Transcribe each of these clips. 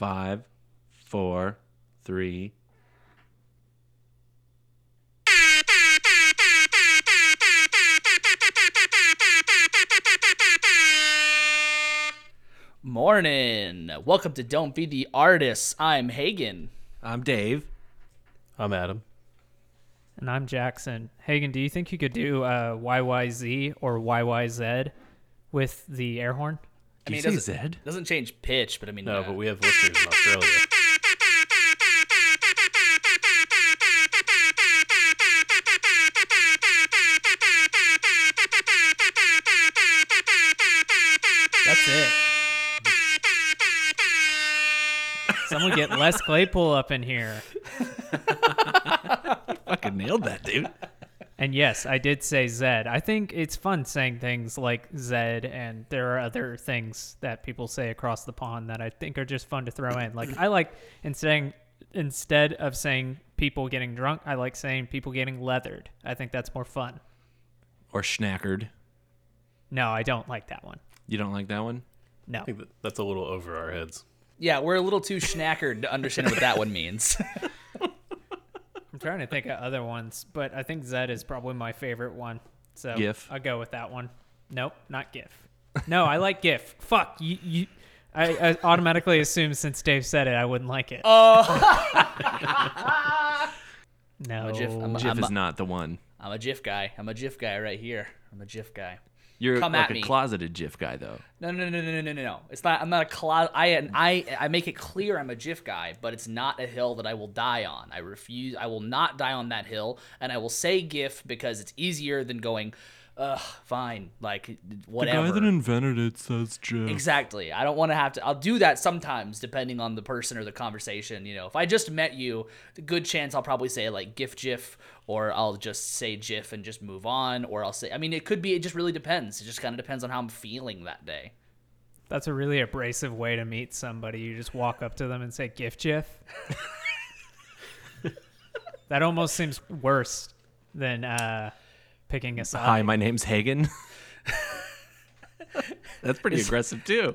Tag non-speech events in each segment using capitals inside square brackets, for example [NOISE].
Five, four, three. Morning. Welcome to Don't Be the Artist. I'm Hagen. I'm Dave. I'm Adam. And I'm Jackson. Hagen, do you think you could do uh, YYZ or YYZ with the air horn? Do you it say doesn't, Zed? doesn't change pitch, but I mean, No, uh, but we have listeners in Australia. That's it. Someone get Les Claypool up in here. [LAUGHS] Fucking nailed that, dude. And yes, I did say Zed. I think it's fun saying things like Zed, and there are other things that people say across the pond that I think are just fun to throw in. Like I like instead instead of saying people getting drunk, I like saying people getting leathered. I think that's more fun. Or schnackered. No, I don't like that one. You don't like that one? No. I think that that's a little over our heads. yeah, we're a little too schnackered to understand what that one means. [LAUGHS] I'm trying to think of other ones, but I think Zed is probably my favorite one. So GIF. I'll go with that one. Nope, not GIF. No, I like GIF. Fuck you. you I, I automatically assume since Dave said it, I wouldn't like it. Oh. [LAUGHS] no. a GIF. I'm a- Jif is not the one. I'm a GIF guy. I'm a GIF guy right here. I'm a GIF guy. You're Come like at a me. closeted GIF guy, though. No, no, no, no, no, no, no, no. It's not. I'm not a cloud. I, I, I make it clear I'm a GIF guy, but it's not a hill that I will die on. I refuse. I will not die on that hill, and I will say GIF because it's easier than going. Ugh, fine. Like whatever. The guy that invented it says GIF. Exactly. I don't want to have to. I'll do that sometimes, depending on the person or the conversation. You know, if I just met you, the good chance I'll probably say like GIF GIF, or I'll just say GIF and just move on, or I'll say. I mean, it could be. It just really depends. It just kind of depends on how I'm feeling that day. That's a really abrasive way to meet somebody. You just walk up to them and say GIF GIF. [LAUGHS] that almost seems worse than uh, picking a side. Hi, my name's Hagen. [LAUGHS] That's pretty aggressive, too.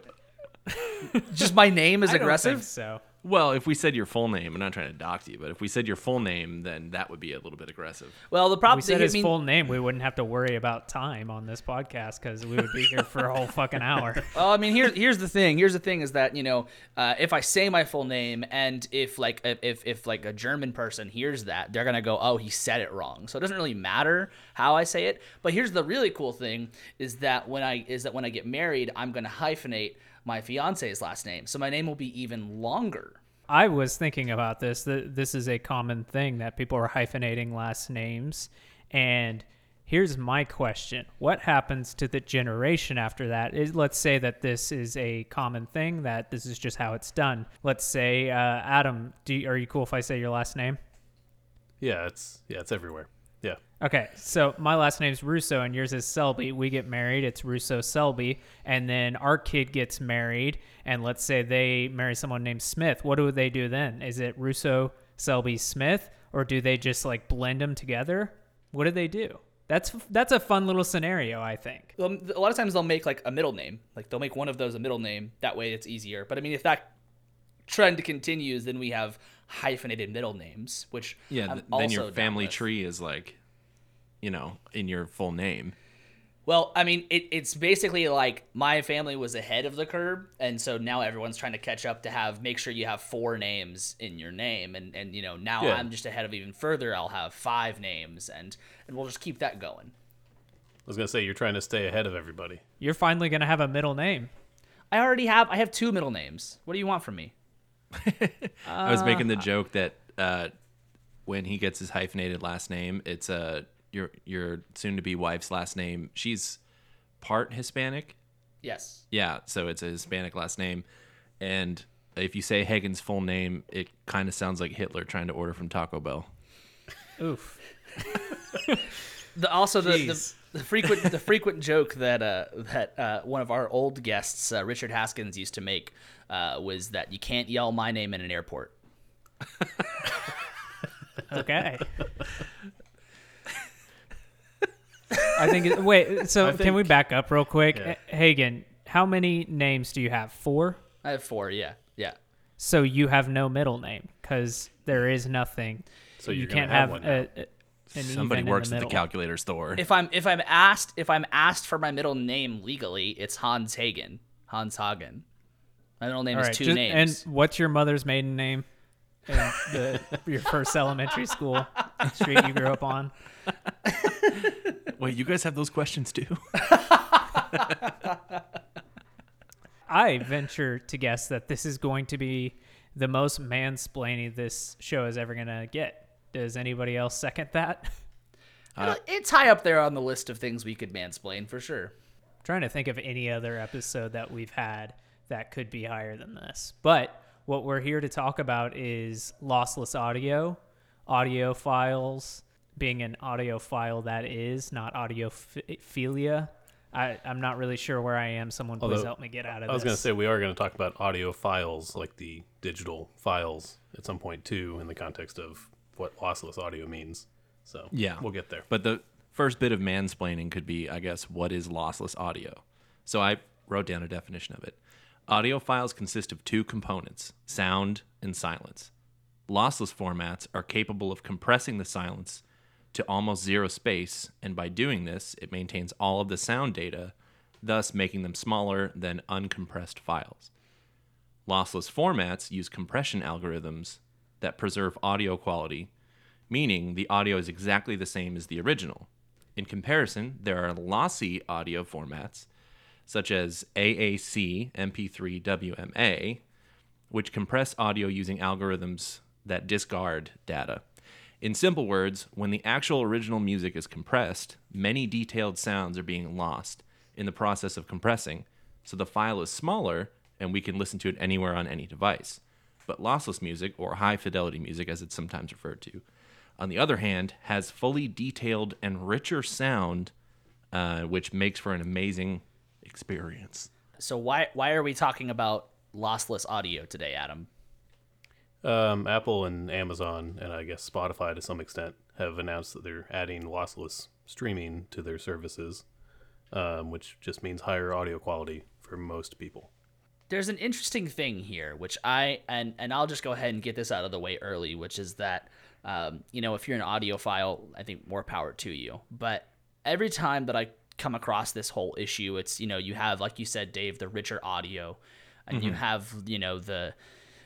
Just my name is I don't aggressive. think so. Well, if we said your full name, I'm not trying to dox you, but if we said your full name, then that would be a little bit aggressive. Well, the problem If we said I his mean, full name, we wouldn't have to worry about time on this podcast because we would be here for a whole fucking hour. [LAUGHS] Well, I mean, here's here's the thing. Here's the thing is that you know, uh, if I say my full name, and if like if if like a German person hears that, they're gonna go, "Oh, he said it wrong." So it doesn't really matter how I say it. But here's the really cool thing: is that when I is that when I get married, I'm gonna hyphenate my fiance's last name, so my name will be even longer. I was thinking about this. That this is a common thing that people are hyphenating last names. And here's my question: What happens to the generation after that? Is let's say that this is a common thing that this is just how it's done. Let's say, uh, Adam, do you, are you cool if I say your last name? Yeah, it's yeah, it's everywhere. Yeah. Okay, so my last name's Russo and yours is Selby. We get married, it's Russo Selby, and then our kid gets married, and let's say they marry someone named Smith. What do they do then? Is it Russo Selby Smith, or do they just like blend them together? What do they do? That's that's a fun little scenario, I think. Um, A lot of times they'll make like a middle name, like they'll make one of those a middle name. That way it's easier. But I mean, if that trend continues, then we have hyphenated middle names, which Yeah, I'm then your also down family tree is like, you know, in your full name. Well, I mean, it, it's basically like my family was ahead of the curve, and so now everyone's trying to catch up to have make sure you have four names in your name, and and you know now Yeah. I'm just ahead of even further. I'll have five names, and and we'll just keep that going. I was gonna say you're trying to stay ahead of everybody. You're finally gonna have a middle name. I already have I have two middle names. What do you want from me? [LAUGHS] I was making the joke that uh, when he gets his hyphenated last name, it's uh, your your soon to be wife's last name. She's part Hispanic. Yes. Yeah, so it's a Hispanic last name, and if you say Hagen's full name, it kind of sounds like Hitler trying to order from Taco Bell. Oof. [LAUGHS] The, also the, the the frequent the frequent joke that uh, that uh, one of our old guests uh, Richard Haskins used to make uh, was that you can't yell my name in an airport. [LAUGHS] Okay. [LAUGHS] I think. It, wait. [LAUGHS] So can we back up real quick, Yeah. Hagen? How many names do you have? Four. I have four. Yeah, yeah. So you have no middle name because there is nothing. So you you're gonna can't have have, one a, a- an Somebody even in works the at the middle. calculator store. If I'm if I'm asked if I'm asked for my middle name legally, it's Hans Hagen. Hans Hagen. My middle name All is right, two just- names. And what's your mother's maiden name? In the, your first elementary school street you grew up on. [LAUGHS] Wait, you guys have those questions too? [LAUGHS] I venture to guess that this is going to be the most mansplaining this show is ever going to get. Does anybody else second that? Uh, it's high up there on the list of things we could mansplain for sure. trying to think of any other episode that we've had that could be higher than this. But what we're here to talk about is lossless audio, audio files, being an audio file that is, not audiophilia. I, I'm not really sure where I am. Someone please Although, help me get out of it. I was going to say we are going to talk about audio files, like the digital files, at some point too, in the context of what lossless audio means. So Yeah. we'll get there. But the first bit of mansplaining could be, I guess, what is lossless audio? So I wrote down a definition of it. Audio files consist of two components sound and silence. Lossless formats are capable of compressing the silence to almost zero space, and by doing this, it maintains all of the sound data, thus making them smaller than uncompressed files. Lossless formats use compression algorithms that preserve audio quality, meaning the audio is exactly the same as the original. In comparison, there are lossy audio formats, such as AAC MP3 WMA, which compress audio using algorithms that discard data. In simple words, when the actual original music is compressed, many detailed sounds are being lost in the process of compressing, so the file is smaller and we can listen to it anywhere on any device. But lossless music, or high fidelity music as it's sometimes referred to, on the other hand, has fully detailed and richer sound, uh, which makes for an amazing experience. So why why are we talking about lossless audio today, Adam? Um, Apple and Amazon, and I guess Spotify to some extent, have announced that they're adding lossless streaming to their services, um, which just means higher audio quality for most people. There's an interesting thing here, which I and and I'll just go ahead and get this out of the way early, which is that um, you know if you're an audiophile, I think more power to you. But every time that I come across this whole issue, it's you know you have like you said, Dave, the richer audio, and you have you know the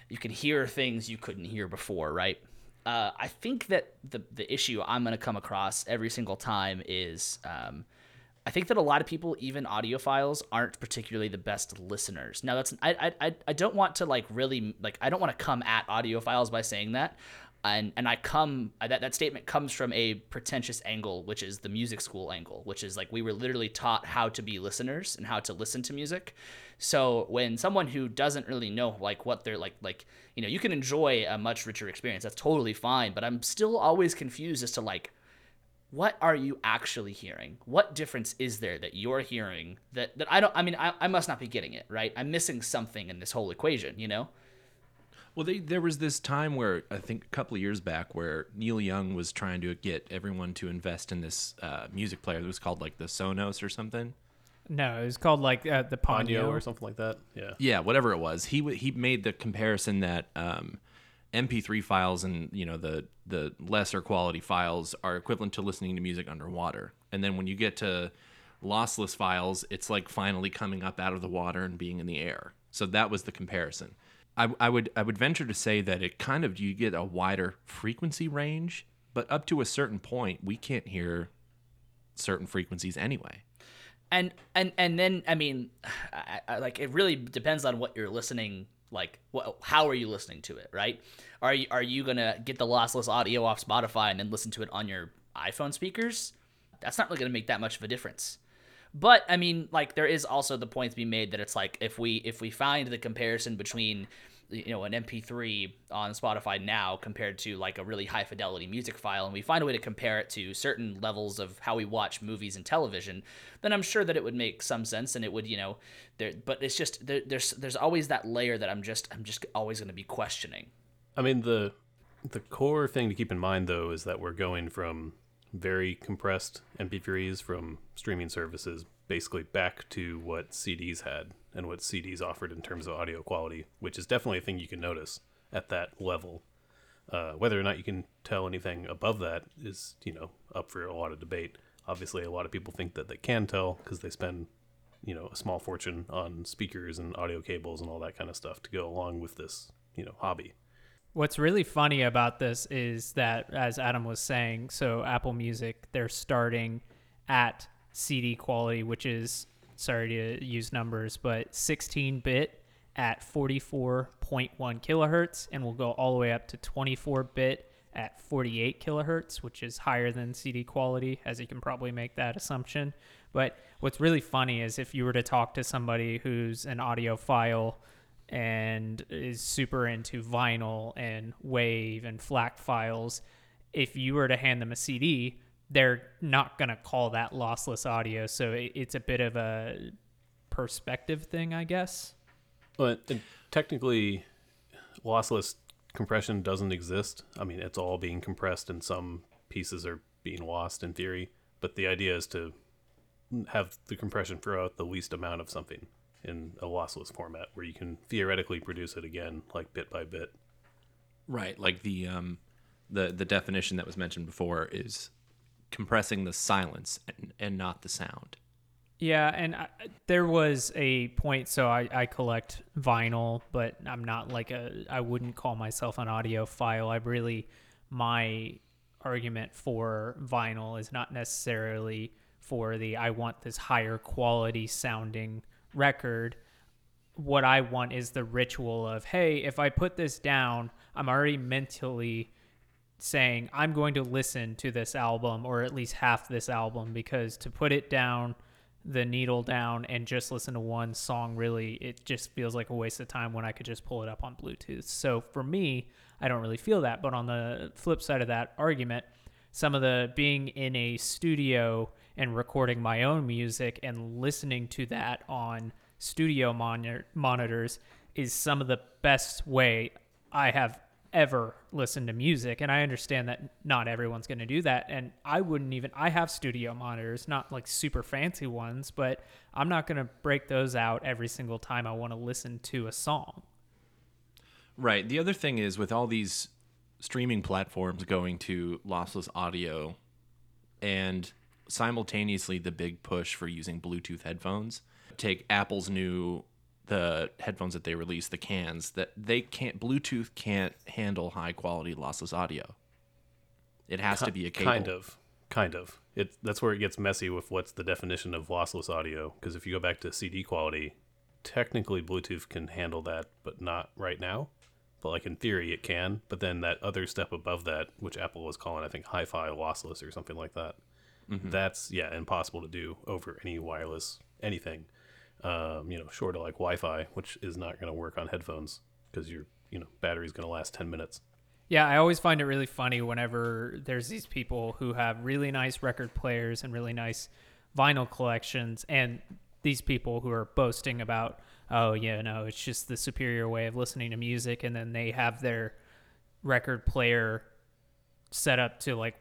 you can hear things you couldn't hear before, right? Uh, I think that the the issue I'm going to come across every single time is um, I think that a lot of people, even audiophiles, aren't particularly the best listeners. Now, that's I I I- I don't want to like really like I don't want to come at audiophiles by saying that, and and I come uh, that that statement comes from a pretentious angle, which is the music school angle, which is like we were literally taught how to be listeners and how to listen to music. So when someone who doesn't really know like what they're like like you know you can enjoy a much richer experience, that's totally fine. But I'm still always confused as to like what are you actually hearing? What difference is there that you're hearing that, that I don't, I mean, I, I must not be getting it, right? I'm missing something in this whole equation, you know? Well, they, there was this time where I think a couple of years back where Neil Young was trying to get everyone to invest in this uh, music player that was called like the Sonos or something. no, it was called like uh, the Audio Ponyo. or something like that. Yeah. Yeah, whatever it was. He w- he made the comparison that um, MP3 files and you know the the lesser quality files are equivalent to listening to music underwater. And then when you get to lossless files, it's like finally coming up out of the water and being in the air. So that was the comparison. I, I would I would venture to say that it kind of you get a wider frequency range, but up to a certain point, we can't hear certain frequencies anyway. And, and, and then, I mean, [SIGHS] I, I, like, it really depends on what you're listening, like, what, how are you listening to it, right? Are you, are you gonna get the lossless audio off Spotify and then listen to it on your iPhone speakers? That's not really gonna make that much of a difference. But I mean, like there is also the point to be made that it's like if we if we find the comparison between you know an MP3 on Spotify now compared to like a really high fidelity music file, and we find a way to compare it to certain levels of how we watch movies and television, then I'm sure that it would make some sense, and it would you know there. But it's just there, there's there's always that layer that I'm just I'm just always going to be questioning. I mean the the core thing to keep in mind though is that we're going from very compressed MP3s from streaming services basically back to what CDs had and what CDs offered in terms of audio quality, which is definitely a thing you can notice at that level. Uh, whether or not you can tell anything above that is, you know, up for a lot of debate. Obviously, a lot of people think that they can tell because they spend, you know, a small fortune on speakers and audio cables and all that kind of stuff to go along with this, you know, hobby. What's really funny about this is that, as Adam was saying, so Apple Music, they're starting at CD quality, which is, sorry to use numbers, but 16 bit at 44.1 kilohertz, and will go all the way up to 24 bit at 48 kilohertz, which is higher than CD quality, as you can probably make that assumption. But what's really funny is if you were to talk to somebody who's an audiophile and is super into vinyl and wave and FLAC files, if you were to hand them a CD, they're not going to call that lossless audio. So it, it's a bit of a perspective thing, I guess. But and technically, lossless compression doesn't exist. I mean, it's all being compressed, and some pieces are being lost in theory. But the idea is to have the compression throw out the least amount of something in a lossless format, where you can theoretically produce it again, like bit by bit. Right, like the um, the the definition that was mentioned before is compressing the silence and, and not the sound. Yeah, and I, there was a point. So I, I collect vinyl, but I'm not like a. I wouldn't call myself an audiophile. I really, my argument for vinyl is not necessarily for the I want this higher quality sounding record. What I want is the ritual of hey, if I put this down, I'm already mentally saying I'm going to listen to this album or at least half this album because to put it down the needle down and just listen to one song really it just feels like a waste of time when I could just pull it up on Bluetooth. So for me, I don't really feel that, but on the flip side of that argument, some of the being in a studio and recording my own music and listening to that on studio monitor- monitors is some of the best way I have ever listen to music and i understand that not everyone's going to do that and i wouldn't even i have studio monitors not like super fancy ones but i'm not going to break those out every single time i want to listen to a song Right. The other thing is with all these streaming platforms going to lossless audio and simultaneously the big push for using Bluetooth headphones. Take Apple's new the headphones that they release, the cans, that they can't Bluetooth can't handle high quality lossless audio. It has to be a cable. Kind of, kind of. It that's where it gets messy with what's the definition of lossless audio. Because if you go back to CD quality, technically Bluetooth can handle that, but not right now. But like in theory, it can. But then that other step above that, which Apple was calling, I think, hi-fi lossless or something like that. Mm-hmm. That's yeah, impossible to do over any wireless anything. Um, you know, short of like Wi-Fi, which is not going to work on headphones because your you know battery's going to last ten minutes. Yeah, I always find it really funny whenever there's these people who have really nice record players and really nice vinyl collections, and these people who are boasting about, oh, yeah, no, it's just the superior way of listening to music, and then they have their record player set up to like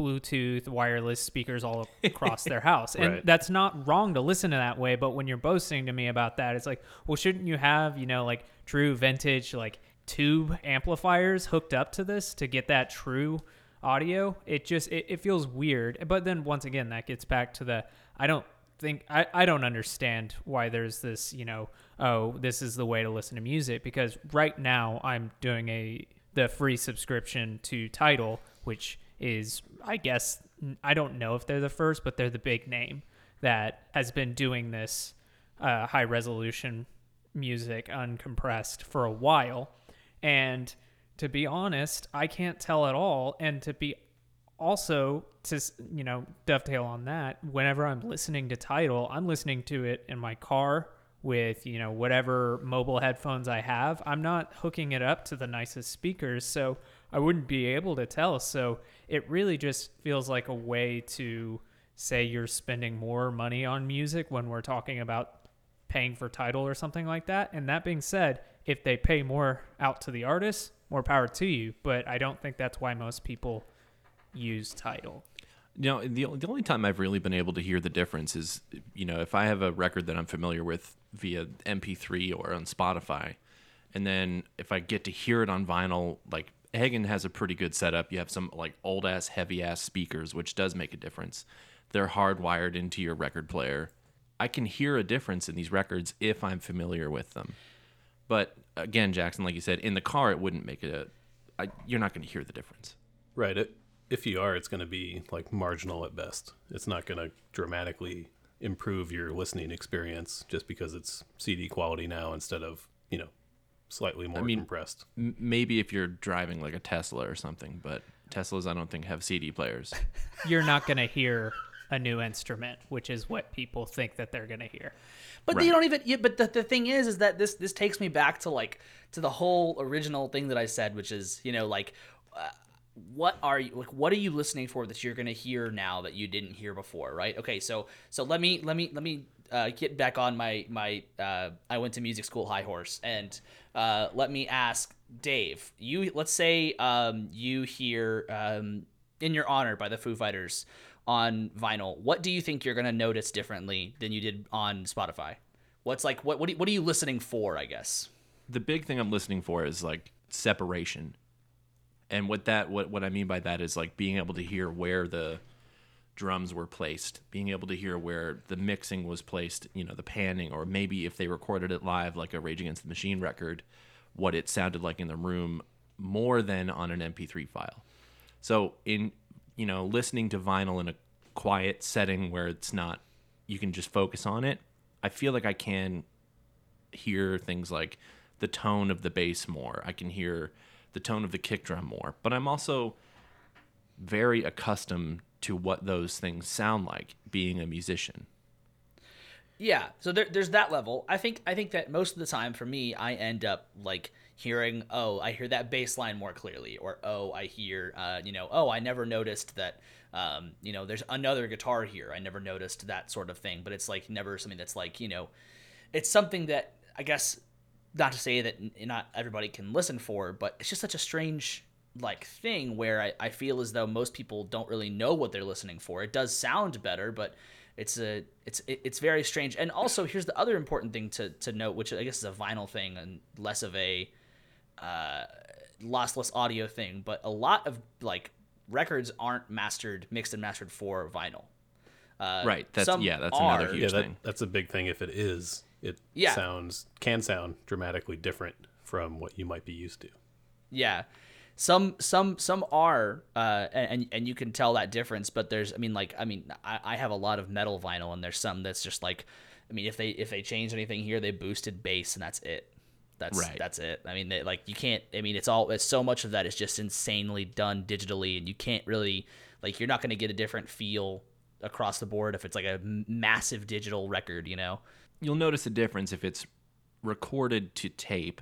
Bluetooth wireless speakers all [LAUGHS] across their house. And Right. that's not wrong to listen to that way, but when you're boasting to me about that, it's like, well, shouldn't you have, you know, like true vintage like tube amplifiers hooked up to this to get that true audio? It just it, it feels weird. But then once again, that gets back to the I don't think I, I don't understand why there's this, you know, oh, this is the way to listen to music because right now I'm doing a the free subscription to Tidal, which is I guess I don't know if they're the first, but they're the big name that has been doing this uh, high resolution music uncompressed for a while. And to be honest, I can't tell at all. And to be also to you know dovetail on that whenever i'm listening to Tidal i'm listening to it in my car with you know whatever mobile headphones i have i'm not hooking it up to the nicest speakers so i wouldn't be able to tell so it really just feels like a way to say you're spending more money on music when we're talking about paying for Tidal or something like that. And that being said, if they pay more out to the artist, more power to you. But I don't think that's why most people use Tidal. You know, the, the only time I've really been able to hear the difference is, you know, if I have a record that I'm familiar with via MP3 or on Spotify, and then if I get to hear it on vinyl, like Hagen has a pretty good setup. You have some like old ass, heavy ass speakers, which does make a difference. They're hardwired into your record player. I can hear a difference in these records if I'm familiar with them. But again, Jackson, like you said, in the car, it wouldn't make it a. I, you're not going to hear the difference. Right. If you are, it's going to be like marginal at best. It's not going to dramatically improve your listening experience just because it's CD quality now instead of you know slightly more mean- compressed. M- maybe if you're driving like a Tesla or something, but Teslas I don't think have CD players. [LAUGHS] You're not going to hear a new instrument, which is what people think that they're going to hear. But Right. you don't even. Yeah, but the, the thing is, is that this this takes me back to like to the whole original thing that I said, which is you know like. Uh, what are you like what are you listening for that you're going to hear now that you didn't hear before right? Okay so so let me let me let me uh, get back on my my uh, i went to music school high horse and uh, let me ask dave you let's say um, you hear um, in your honor by the foo fighters on vinyl what do you think you're going to notice differently than you did on spotify? What's like what what, what are you listening for i guess? The big thing I'm listening for is like separation. And what that what what I mean by that is like being able to hear where the drums were placed, being able to hear where the mixing was placed, you know, the panning or maybe if they recorded it live like a Rage Against the Machine record, what it sounded like in the room more than on an MP3 file. So in you know, listening to vinyl in a quiet setting where it's not you can just focus on it, I feel like I can hear things like the tone of the bass more. I can hear the tone of the kick drum more. But I'm also very accustomed to what those things sound like being a musician. Yeah, so there, there's that level. I think I think that most of the time for me, I end up like hearing, oh, I hear that bass line more clearly, or oh, I hear, uh, you know, oh, I never noticed that, um, you know, there's another guitar here. I never noticed that sort of thing. But it's like never something that's like, you know, it's something that I guess not to say that not everybody can listen for, but it's just such a strange like thing where I, I feel as though most people don't really know what they're listening for. It does sound better, but it's a it's it's very strange. And also here's the other important thing to to note, which I guess is a vinyl thing and less of a uh, lossless audio thing. But a lot of like records aren't mastered, mixed and mastered for vinyl. Uh, Right, that's- yeah, that's another huge- Yeah, that, thing. that's a big thing. If it is, it Yeah. sounds can sound dramatically different from what you might be used to. Yeah. Some some some are uh and and you can tell that difference, but there's I mean like I mean I, I have a lot of metal vinyl and there's some that's just like I mean if they if they changed anything here they boosted bass and that's it. That's Right. that's it. I mean they, like you can't I mean it's all it's so much of that is just insanely done digitally and you can't really like you're not going to get a different feel across the board if it's like a massive digital record, you know. You'll notice a difference if it's recorded to tape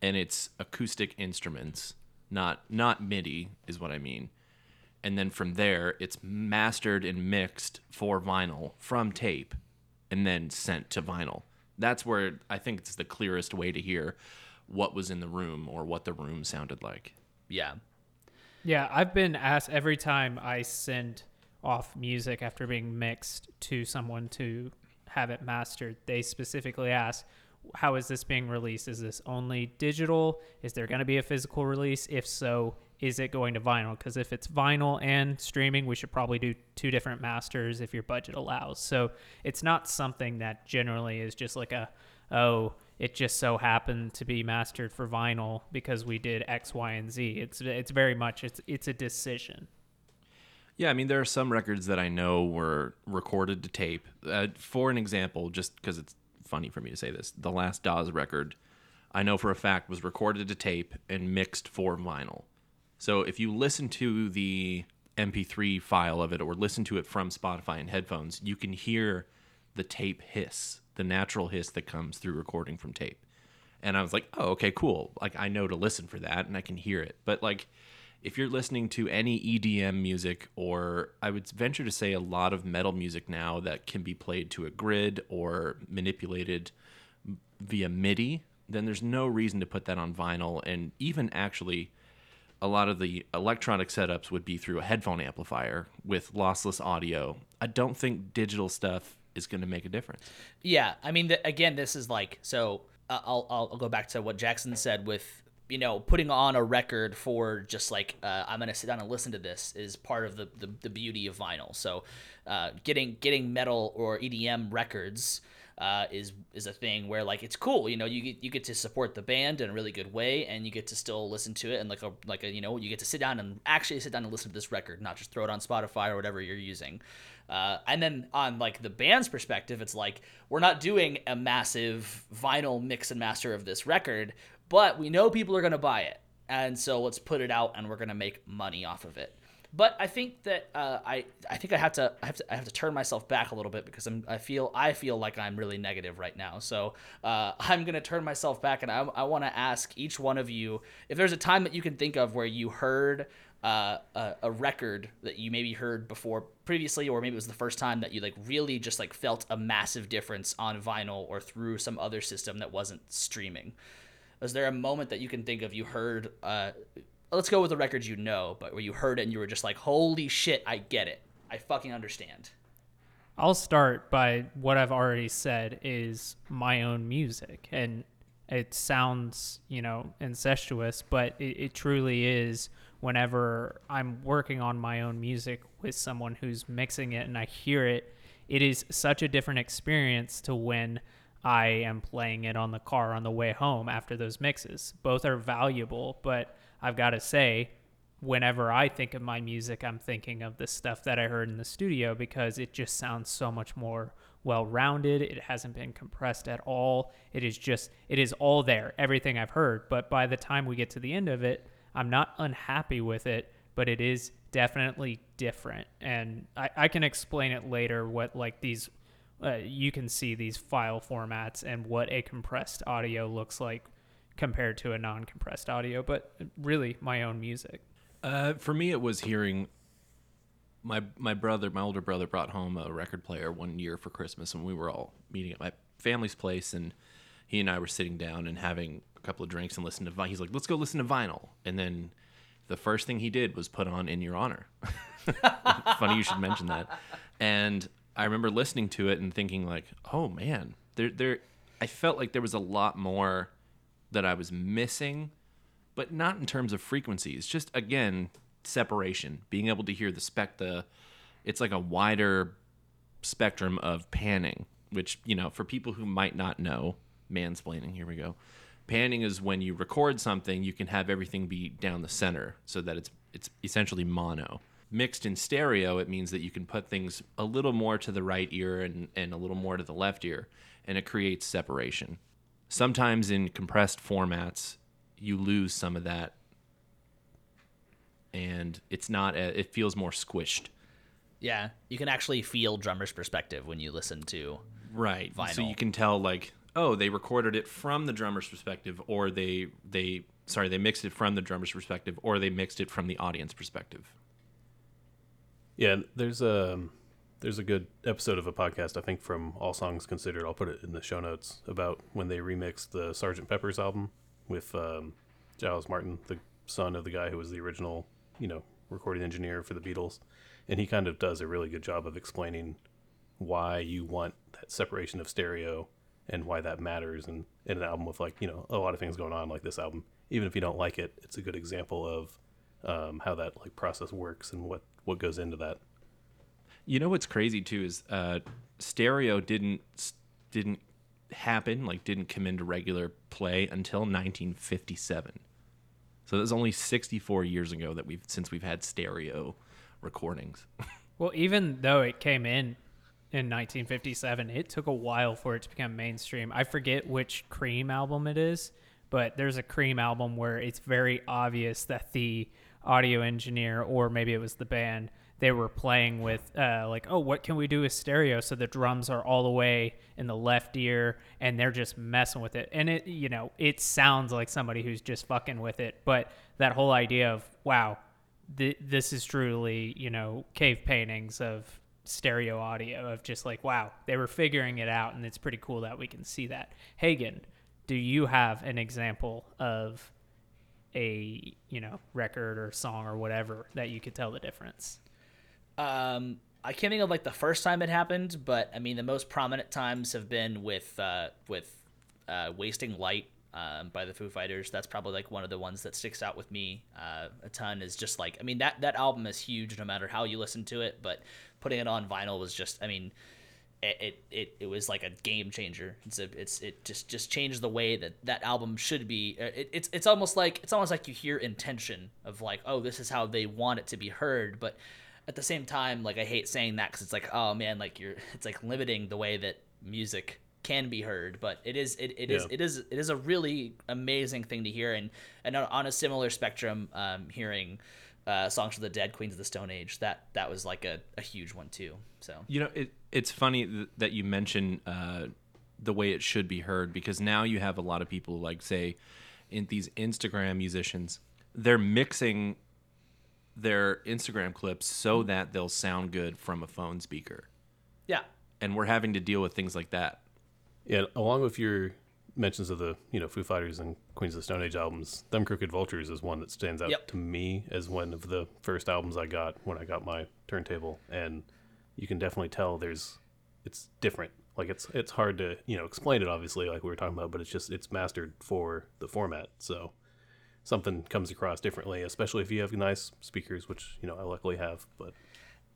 and it's acoustic instruments, not not MIDI is what I mean. And then from there, it's mastered and mixed for vinyl from tape and then sent to vinyl. That's where I think it's the clearest way to hear what was in the room or what the room sounded like. Yeah. Yeah, I've been asked every time I send off music after being mixed to someone to have it mastered, they specifically ask, How is this being released? Is this only digital? Is there going to be a physical release? If so, is it going to vinyl? Because if it's vinyl and streaming, we should probably do two different masters if your budget allows. So it's not something that generally is just like a, oh, it just so happened to be mastered for vinyl because we did X, Y, and Z. It's it's very much it's it's a decision. Yeah, I mean, there are some records that I know were recorded to tape. Uh, for an example, just because it's funny for me to say this, the last Dawes record, I know for a fact was recorded to tape and mixed for vinyl. So if you listen to the MP3 file of it or listen to it from Spotify and headphones, you can hear the tape hiss, the natural hiss that comes through recording from tape. And I was like, oh, okay, cool. Like, I know to listen for that and I can hear it. But, like, if you're listening to any EDM music, or I would venture to say a lot of metal music now that can be played to a grid or manipulated via MIDI, then there's no reason to put that on vinyl. And even actually, a lot of the electronic setups would be through a headphone amplifier with lossless audio. I don't think digital stuff is going to make a difference. Yeah, I mean, the, again, this is like so. Uh, I'll I'll go back to what Jackson said with you know putting on a record for just like uh, I'm gonna sit down and listen to this is part of the the, the beauty of vinyl. So, uh, getting getting metal or EDM records. Uh, is is a thing where like it's cool, you know, you get you get to support the band in a really good way, and you get to still listen to it, and like a like a you know you get to sit down and actually sit down and listen to this record, not just throw it on Spotify or whatever you're using. Uh, and then on like the band's perspective, it's like we're not doing a massive vinyl mix and master of this record, but we know people are gonna buy it, and so let's put it out, and we're gonna make money off of it. But I think that uh, I I think I have to I have to I have to turn myself back a little bit because I'm I feel I feel like I'm really negative right now. So uh, [LAUGHS] I'm gonna turn myself back and I I want to ask each one of you if there's a time that you can think of where you heard uh, a, a record that you maybe heard before previously, or maybe it was the first time that you like really just like felt a massive difference on vinyl or through some other system that wasn't streaming. Was there a moment that you can think of you heard? Uh, let's go with the records you know, but where you heard it and you were just like, "Holy shit, I get it. I fucking understand." I'll start by what I've already said is my own music. And it sounds, you know, incestuous, but it, it truly is whenever I'm working on my own music with someone who's mixing it and I hear it, it is such a different experience to when I am playing it on the car on the way home after those mixes. Both are valuable, but I've got to say, whenever I think of my music, I'm thinking of the stuff that I heard in the studio because it just sounds so much more well rounded. It hasn't been compressed at all. It is just, it is all there, everything I've heard. But by the time we get to the end of it, I'm not unhappy with it, but it is definitely different. And I, I can explain it later what like these. Uh, you can see these file formats and what a compressed audio looks like compared to a non-compressed audio but really my own music Uh, for me, it was hearing my my brother, my older brother, brought home a record player one year for Christmas, and we were all meeting at my family's place, and he and I were sitting down and having a couple of drinks and listening to vinyl. He's like, "Let's go listen to vinyl," and then the first thing he did was put on "In Your Honor." [LAUGHS] Funny you should mention that. And I remember listening to it and thinking, like, "Oh man, there there." I felt like there was a lot more that I was missing but not in terms of frequencies. Just again, separation, being able to hear the spec. The it's like a wider spectrum of panning, which you know, for people who might not know, mansplaining. Here we go. Panning is when you record something, you can have everything be down the center, so that it's it's essentially mono. Mixed in stereo, it means that you can put things a little more to the right ear and, and a little more to the left ear, and it creates separation. Sometimes in compressed formats, you lose some of that and it's not a, it feels more squished Yeah, you can actually feel drummer's perspective when you listen to. right so you can tell like oh they recorded it from the drummer's perspective or they they sorry they mixed it from the drummer's perspective or they mixed it from the audience perspective Yeah, there's a there's a good episode of a podcast I think from All Songs Considered. I'll put it in the show notes about when they remixed the Sgt. Pepper's album with um, Giles Martin, the son of the guy who was the original, you know, recording engineer for the Beatles, and he kind of does a really good job of explaining why you want that separation of stereo and why that matters in, in an album with like you know a lot of things going on like this album. Even if you don't like it, it's a good example of um, how that like process works and what what goes into that. you know what's crazy too is uh stereo didn't didn't happen like didn't come into regular play until 1957 so that's only 64 years ago that we've since we've had stereo recordings [LAUGHS] Well, even though it came in in 1957, it took a while for it to become mainstream. I forget which Cream album it is, but there's a Cream album where it's very obvious that the audio engineer, or maybe it was the band, they were playing with uh, like, oh, what can we do with stereo? So the drums are all the way in the left ear, and they're just messing with it. And it, you know, it sounds like somebody who's just fucking with it. But that whole idea of wow, th- this is truly, you know, cave paintings of stereo audio of just like, wow, they were figuring it out, and it's pretty cool that we can see that. Hagen, do you have an example of a you know record or song or whatever that you could tell the difference? Um, I can't think of like the first time it happened, but I mean the most prominent times have been with uh, with uh, "Wasting Light" um, by the Foo Fighters. That's probably like one of the ones that sticks out with me uh, a ton. Is just like I mean that that album is huge no matter how you listen to it, but putting it on vinyl was just I mean. It, it, it, was like a game changer. It's a, it's it just just changed the way that that album should be. Uh, It, it's it's almost like it's almost like you hear intention of like oh this is how they want it to be heard, but at the same time, like I hate saying that because it's like, oh man, like you're, it's like limiting the way that music can be heard. But it is, it, it is, Yeah. it is, it is a really amazing thing to hear. And and on- on a similar spectrum, um, hearing uh, songs from the Deaf, Queens of the Stone Age, that that was like a, a huge one too. So You know, it, it's funny th- that you mention uh, the way it should be heard because now you have a lot of people, like, say, in these Instagram musicians, they're mixing their Instagram clips so that they'll sound good from a phone speaker. yeah, And we're having to deal with things like that. Yeah, along with your mentions of the you know Foo Fighters and Queens of the Stone Age albums, Them Crooked Vultures is one that stands out Yep. to me as one of the first albums I got when I got my turntable, and you can definitely tell there's it's different. Like it's it's hard to you know explain it obviously like we were talking about, but it's just it's mastered for the format, so something comes across differently, especially if you have nice speakers, which you know I luckily have. But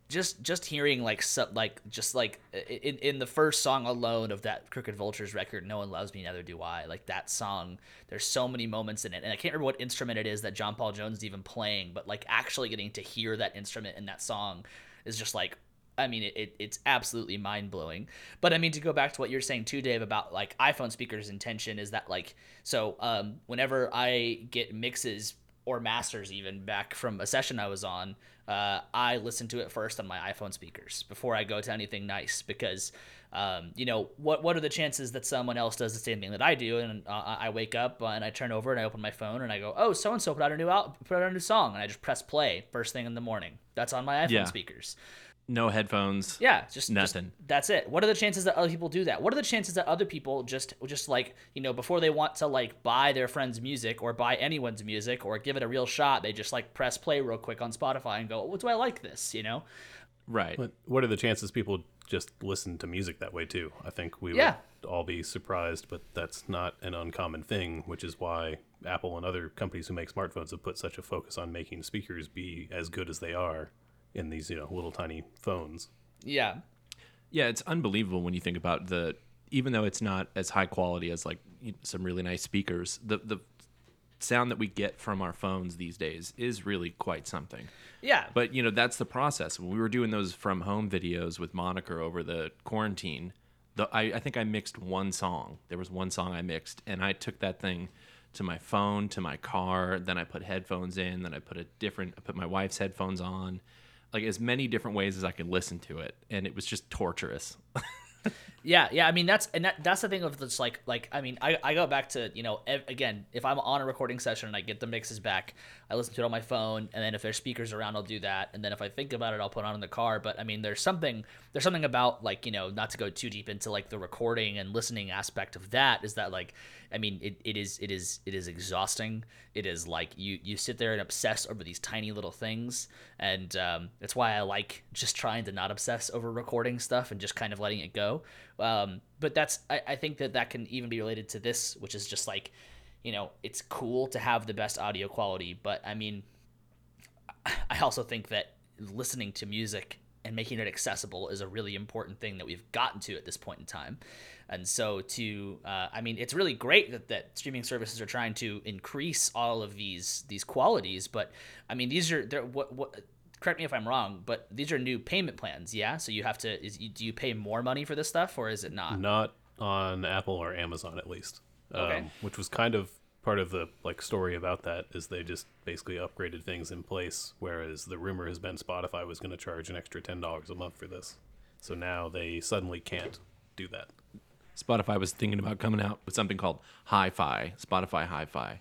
just just hearing like so, like just like in in the first song alone of that Crooked Vultures record, "No One Loves Me, Neither Do I." Like that song, there's so many moments in it, and I can't remember what instrument it is that John Paul Jones is even playing, but like actually getting to hear that instrument in that song is just like. I mean, it, it's absolutely mind blowing. But I mean, to go back to what you're saying too, Dave, about like iPhone speakers' intention is that like, so um, whenever I get mixes or masters even back from a session I was on, uh, I listen to it first on my iPhone speakers before I go to anything nice because, um, you know, what what are the chances that someone else does the same thing that I do? And uh, I wake up and I turn over and I open my phone and I go, oh, so and so put out a new out put out a new song, and I just press play first thing in the morning. That's on my iPhone Yeah. speakers. No headphones. Yeah, just just- Nothing. that's it. What are the chances that other people do that? What are the chances that other people just just like you know before they want to like buy their friend's music or buy anyone's music or give it a real shot, they just like press play real quick on Spotify and go, "Oh, do I like this?" You know? Right. But what are the chances people just listen to music that way too? I think we Yeah. would all be surprised, but that's not an uncommon thing, which is why Apple and other companies who make smartphones have put such a focus on making speakers be as good as they are in these, you know, little tiny phones. Yeah, Yeah, it's unbelievable when you think about the. Even though it's not as high quality as like some really nice speakers, the the sound that we get from our phones these days is really quite something. yeah, But you know that's the process. When we were doing those from home videos with Moniker over the quarantine, the I, I think I mixed one song. There was one song I mixed, and I took that thing to my phone, to my car. Then I put headphones in. Then I put a different. I put my wife's headphones on, like as many different ways as I could listen to it, and it was just torturous. [LAUGHS] Yeah, yeah. I mean, that's and that, that's the thing of this. Like, like I mean, I, I go back to you know ev- again, if I'm on a recording session and I get the mixes back, I listen to it on my phone, and then if there's speakers around, I'll do that, and then if I think about it, I'll put it on in the car. But I mean, there's something there's something about like you know not to go too deep into like the recording and listening aspect of that is that like I mean it, it is it is it is exhausting. It is like you you sit there and obsess over these tiny little things, and um, that's why I like just trying to not obsess over recording stuff and just kind of letting it go. Um, but that's I, I think that that can even be related to this, which is just like, you know, it's cool to have the best audio quality, but I mean, [SIGHS] I also think that listening to music and making it accessible is a really important thing that we've gotten to at this point in time. And so, to uh, I mean, it's really great that, that streaming services are trying to increase all of these these qualities. But I mean, these are what what. Correct me if I'm wrong, but these are new payment plans, yeah. So you have to. Is do you pay more money for this stuff, or is it not? Not on Apple or Amazon at least. Okay. Um, which was kind of part of the like story about that is they just basically upgraded things in place whereas the rumor has been Spotify was going to charge an extra $10 a month for this. So now they suddenly can't do that. Spotify was thinking about coming out with something called Hi-Fi, Spotify Hi-Fi,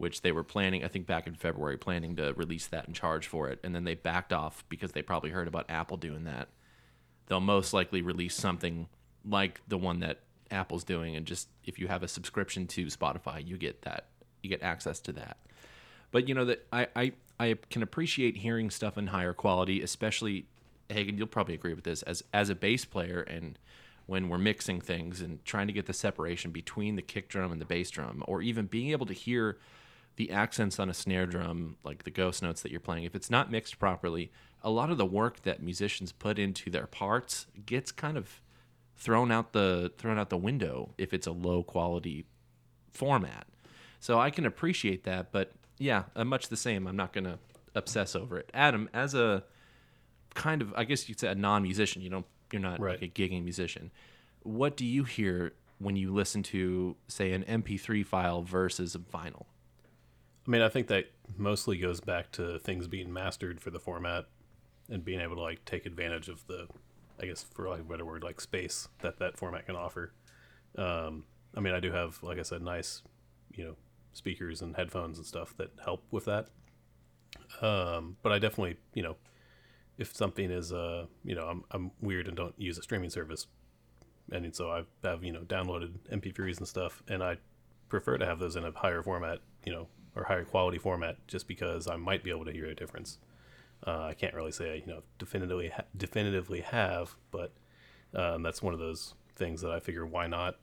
which they were planning, I think back in February, planning to release that and charge for it, and then they backed off because they probably heard about Apple doing that. They'll most likely release something like the one that Apple's doing, and just if you have a subscription to Spotify, you get that, you get access to that. But you know that I, I I can appreciate hearing stuff in higher quality, especially Hagen. You'll probably agree with this as as a bass player and when we're mixing things and trying to get the separation between the kick drum and the bass drum, or even being able to hear the accents on a snare drum, like the ghost notes that you're playing, if it's not mixed properly, a lot of the work that musicians put into their parts gets kind of thrown out the thrown out the window if it's a low quality format. So I can appreciate that, but yeah, I'm much the same. I'm not gonna obsess over it. Adam, as a kind of I guess you'd say a non musician, you don't you're not Right. like a gigging musician. What do you hear when you listen to, say, an MP3 file versus a vinyl? I mean, I think that mostly goes back to things being mastered for the format and being able to like take advantage of the, I guess for like a better word, like space that that format can offer. Um, I mean, I do have, like I said, nice, you know, speakers and headphones and stuff that help with that. Um, but I definitely, you know, if something is, uh, you know, I'm I'm weird and don't use a streaming service, and so I have you know downloaded MP3s and stuff, and I prefer to have those in a higher format, you know, or higher quality format, just because I might be able to hear a difference. Uh, I can't really say you know definitively ha- definitively have, but um, that's one of those things that I figure why not.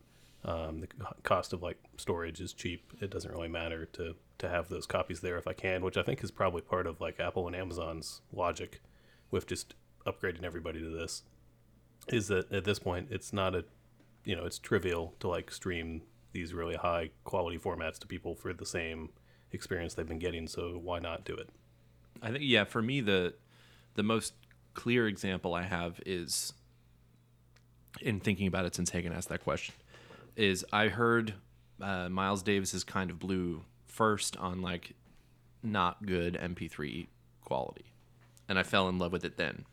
Um, the cost of like storage is cheap. It doesn't really matter to to have those copies there if I can, which I think is probably part of like Apple and Amazon's logic with just upgrading everybody to this. Is that at this point it's not a you know it's trivial to like stream these really high quality formats to people for the same experience they've been getting. So why not do it? I think yeah, for me the the most clear example I have is in thinking about it since Hagen asked that question is I heard uh, Miles Davis's kind of blue first on like not good MP3 quality, and I fell in love with it then.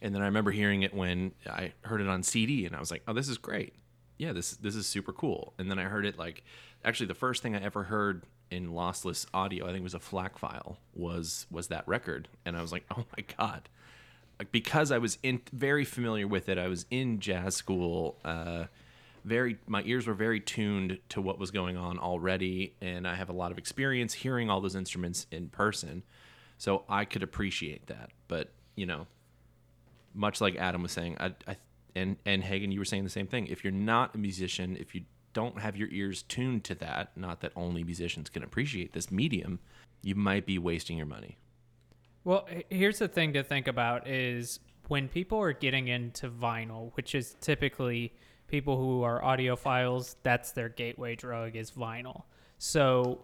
And then I remember hearing it when I heard it on CD, and I was like, "Oh, this is great! Yeah, this this is super cool." And then I heard it like, actually, the first thing I ever heard in lossless audio, I think it was a FLAC file, was was that record, and I was like, [LAUGHS] "Oh my god!" Like because I was in very familiar with it, I was in jazz school. Uh, very, my ears were very tuned to what was going on already, and I have a lot of experience hearing all those instruments in person, so I could appreciate that. But you know, much like Adam was saying, I, I and and Hagen, you were saying the same thing. If you're not a musician, if you don't have your ears tuned to that, not that only musicians can appreciate this medium, you might be wasting your money. Well, here's the thing to think about is when people are getting into vinyl, which is typically people who are audiophiles, that's their gateway drug is vinyl. So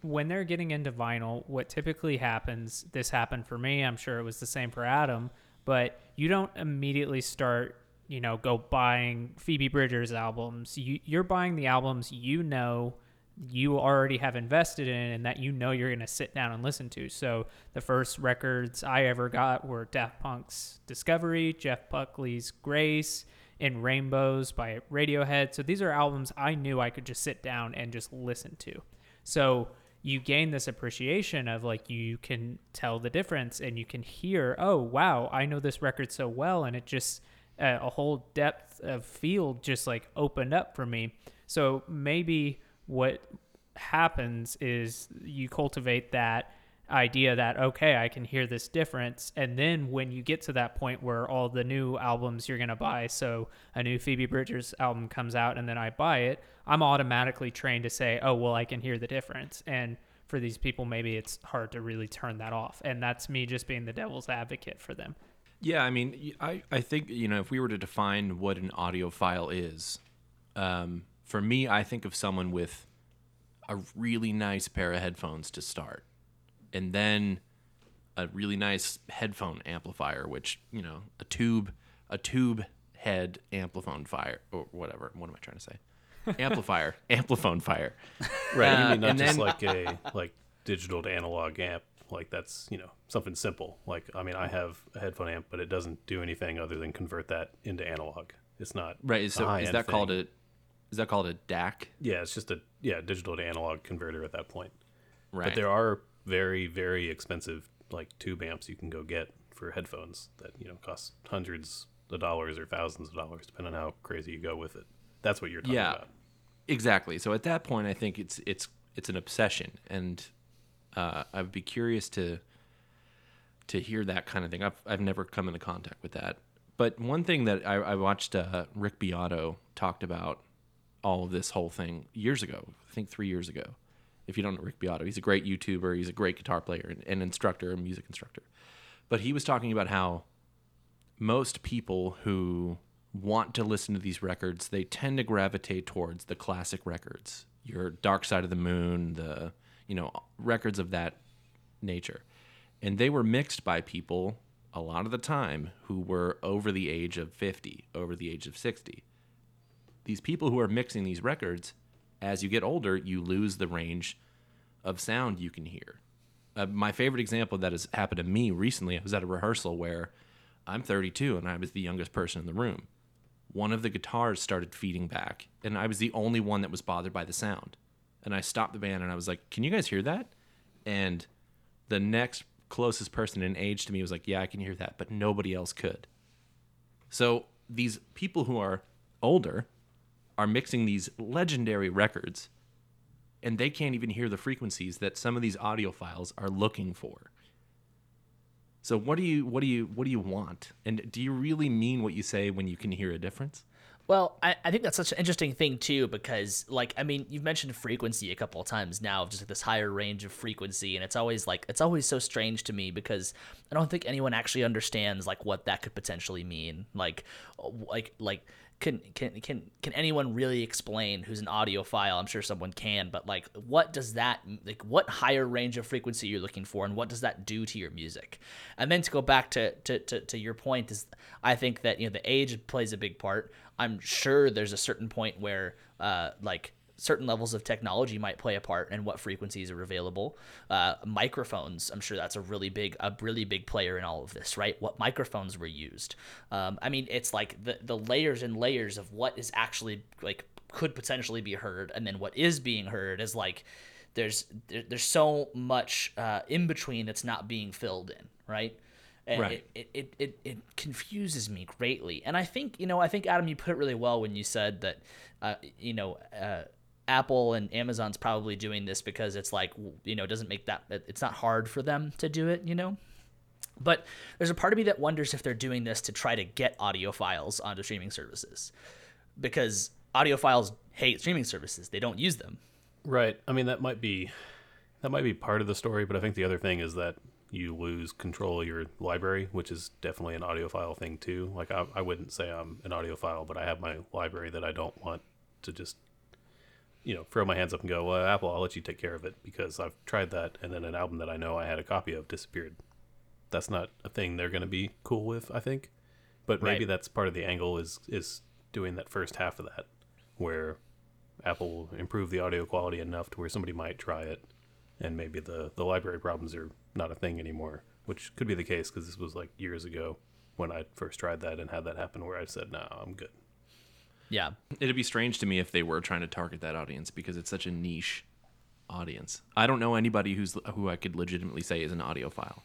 when they're getting into vinyl, what typically happens, this happened for me, I'm sure it was the same for Adam, but you don't immediately start, you know, go buying Phoebe Bridgers albums. You you're buying the albums you know you already have invested in and that you know you're going to sit down and listen to. So the first records I ever got were Daft Punk's Discovery, Jeff Buckley's Grace, In Rainbows by Radiohead. So these are albums I knew I could just sit down and just listen to. So you gain this appreciation of like you can tell the difference and you can hear, oh wow, I know this record so well, and it just uh, a whole depth of field just like opened up for me. So maybe what happens is you cultivate that idea that okay i can hear this difference. And then when you get to that point where all the new albums you're going to buy so a new phoebe bridgers album comes out and then i buy it i'm automatically trained to say oh well i can hear the difference. And for these people maybe it's hard to really turn that off. And that's me just being the devil's advocate for them Yeah, I mean, I, I think, you know, if we were to define what an audiophile is, um, for me, I think of someone with a really nice pair of headphones to start, and then a really nice headphone amplifier, which, you know, a tube, a tube head ampliphone fire, or whatever. What am I trying to say? Amplifier, [LAUGHS] ampliphone fire. Right. you Uh, mean not and just then- like a like digital to analog amp. Like that's you know something simple. Like I mean I have a headphone amp, but it doesn't do anything other than convert that into analog. It's not Right. So is that called a, is that called a DAC? Yeah, it's just a yeah digital to analog converter at that point. Right. But there are very very expensive like tube amps you can go get for headphones that you know cost hundreds of dollars or thousands of dollars depending on how crazy you go with it. That's what you're talking Yeah. about. Exactly. So at that point, I think it's it's it's an obsession, and Uh, I would be curious to to hear that kind of thing. I've I've never come into contact with that. But one thing that I, I watched uh, Rick Beato talked about all of this whole thing years ago. I think three years ago. If you don't know Rick Beato, he's a great YouTuber. He's a great guitar player and, and instructor, a music instructor. But he was talking about how most people who want to listen to these records, they tend to gravitate towards the classic records, your Dark Side of the Moon, the you know records of that nature, and they were mixed by people a lot of the time who were over the age of 50, over the age of 60. These people who are mixing these records, as you get older, you lose the range of sound you can hear. Uh, my favorite example that has happened to me recently, I was at a rehearsal where I'm 32 and I was the youngest person in the room. One of the guitars started feeding back, and I was the only one that was bothered by the sound. And I stopped the band and I was like, Can you guys hear that? And the next closest person in age to me was like, Yeah, I can hear that, but nobody else could. So these people who are older are mixing these legendary records and they can't even hear the frequencies that some of these audiophiles are looking for. So what do you what do you what do you want? And do you really mean what you say when you can hear a difference? Well, I, I think that's such an interesting thing too, because like I mean, you've mentioned frequency a couple of times now, just like this higher range of frequency, and it's always like it's always so strange to me because I don't think anyone actually understands like what that could potentially mean. Like, like like can can can can anyone really explain who's an audiophile? I'm sure someone can, but like, what does that like? What higher range of frequency you're looking for, and what does that do to your music? And then to go back to to to, to your point is, I think that you know the age plays a big part. I'm sure there's a certain point where uh like certain levels of technology might play a part and what frequencies are available. Uh, microphones, I'm sure that's a really big, a really big player in all of this, right? What microphones were used. Um, I mean, it's like the the layers and layers of what is actually like could potentially be heard, and then what is being heard is like there's there, there's so much uh, in between that's not being filled in, right? And Right. It, it, it, it confuses me greatly. And I think, you know, I think, Adam, you put it really well when you said that, uh, you know, uh, Apple and Amazon's probably doing this because it's like, you know, it doesn't make that, it's not hard for them to do it, you know? But there's a part of me that wonders if they're doing this to try to get audiophiles onto streaming services because audiophiles hate streaming services. They don't use them. Right. I mean, that might be that might be part of the story, but I think the other thing is that you lose control of your library, which is definitely an audiophile thing too. Like I, I wouldn't say I'm an audiophile, but I have my library that I don't want to just you know throw my hands up and go, well, Apple, I'll let you take care of it because I've tried that, and then an album that I know I had a copy of disappeared. That's not a thing they're going to be cool with, I think. But maybe Right. that's part of the angle is is doing that first half of that, where Apple will improve the audio quality enough to where somebody might try it, and maybe the the library problems are not a thing anymore, which could be the case because this was like years ago when I first tried that and had that happen where I said, "No, I'm good." Yeah. It'd be strange to me if they were trying to target that audience because it's such a niche audience. I don't know anybody who's who I could legitimately say is an audiophile.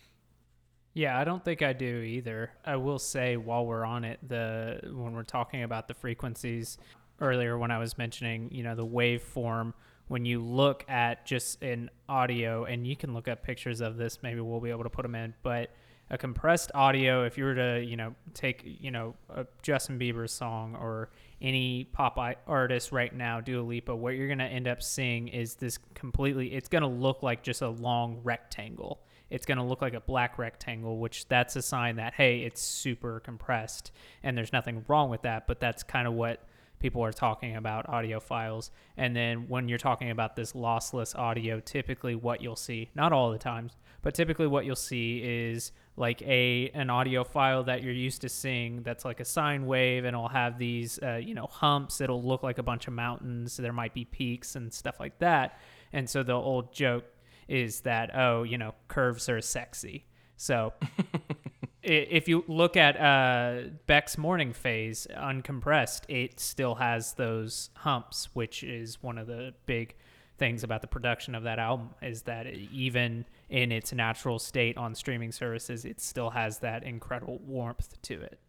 Yeah, I don't think I do either. I will say while we're on it, the when we're talking about the frequencies earlier when I was mentioning, you know, the waveform when you look at just an audio and you can look up pictures of this, maybe we'll be able to put them in, but a compressed audio if you were to, you know, take, you know, a Justin Bieber song or any pop artist right now, Dua Lipa, what you're going to end up seeing is this completely it's going to look like just a long rectangle it's going to look like a black rectangle, which that's a sign that, hey, it's super compressed. And there's nothing wrong with that, but that's kind of what people are talking about audio files. And then when you're talking about this lossless audio, typically what you'll see, not all the times, but typically what you'll see is like a an audio file that you're used to seeing that's like a sine wave and it'll have these uh, you know humps. It'll look like a bunch of mountains. There might be peaks and stuff like that. And so the old joke is that oh you know curves are sexy. So [LAUGHS] if you look at uh, Beck's morning phase uncompressed, it still has those humps, which is one of the big things about the production of that album is that even in its natural state on streaming services, it still has that incredible warmth to it.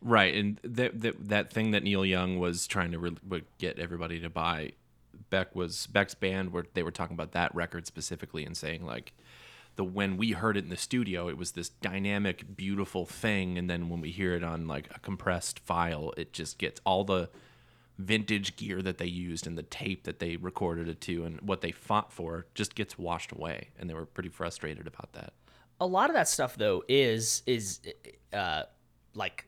Right, and that that that thing that Neil Young was trying to re- get everybody to buy, Beck was Beck's band where they were talking about that record specifically and saying like the when we heard it in the studio it was this dynamic beautiful thing. And then when we hear it on like a compressed file it just gets all the vintage gear that they used and the tape that they recorded it to and what they fought for just gets washed away. And they were pretty frustrated about that. A lot of that stuff though is is uh like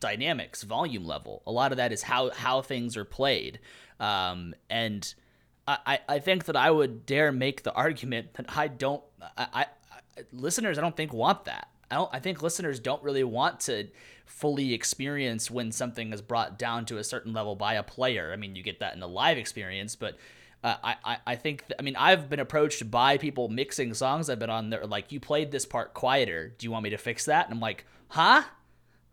dynamics volume level. A lot of that is how how things are played. Um and i i think that i would dare make the argument that i don't i, I listeners i don't think want that I don't I think listeners don't really want to fully experience when something is brought down to a certain level by a player. I mean, you get that in a live experience, but uh, I, I, I think th- I mean I've been approached by people mixing songs I've been on there like you played this part quieter. Do you want me to fix that? And I'm like, huh?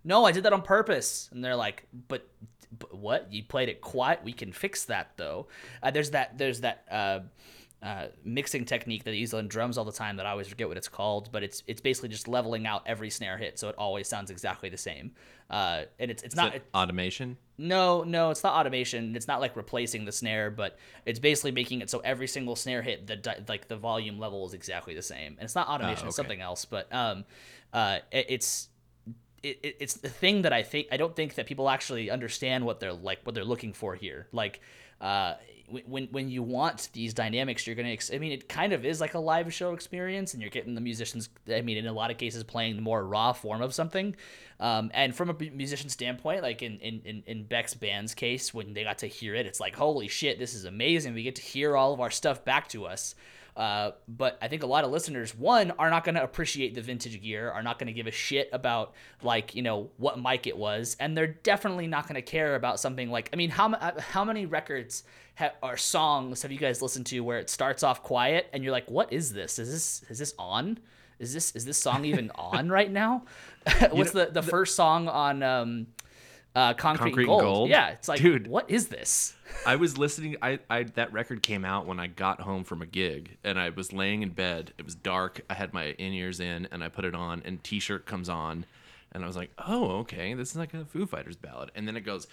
No, I did that on purpose. And they're like, but, but what? You played it quiet. We can fix that though. Uh, there's that there's that uh, uh, mixing technique that they use on drums all the time that I always forget what it's called, but it's it's basically just leveling out every snare hit so it always sounds exactly the same. Uh, and it's it's Is not it automation no no it's not automation. It's not like replacing the snare, but it's basically making it so every single snare hit the di- like the volume level is exactly the same. And it's not automation, it's okay. something else, but um, uh, it, it's it, it- it's the thing that I think I don't think that people actually understand what they're like what they're looking for here. Like uh, when- when you want these dynamics, you're gonna. Ex- I mean, it kind of is like a live show experience, and you're getting the musicians. I mean, in a lot of cases, playing the more raw form of something. Um, and from a musician standpoint, like in in in Beck's band's case, when they got to hear it, it's like holy shit, this is amazing. We get to hear all of our stuff back to us. Uh, but I think a lot of listeners, one, are not going to appreciate the vintage gear, are not going to give a shit about like you know what mic it was, and they're definitely not going to care about something like I mean, how uh, how many records ha- or songs have you guys listened to where it starts off quiet and you're like, what is this? Is this is this on? Is this is this song even [LAUGHS] on right now? [LAUGHS] What's the, the first song on um, uh, Concrete, Concrete Gold? Gold? Yeah, it's like, Dude. what is this? [LAUGHS] I was listening. I, I that record came out when I got home from a gig, and I was laying in bed. It was dark. I had my in ears in, and I put it on, and T-shirt comes on, and I was like, "Oh, okay, this is like a Foo Fighters ballad." And then it goes,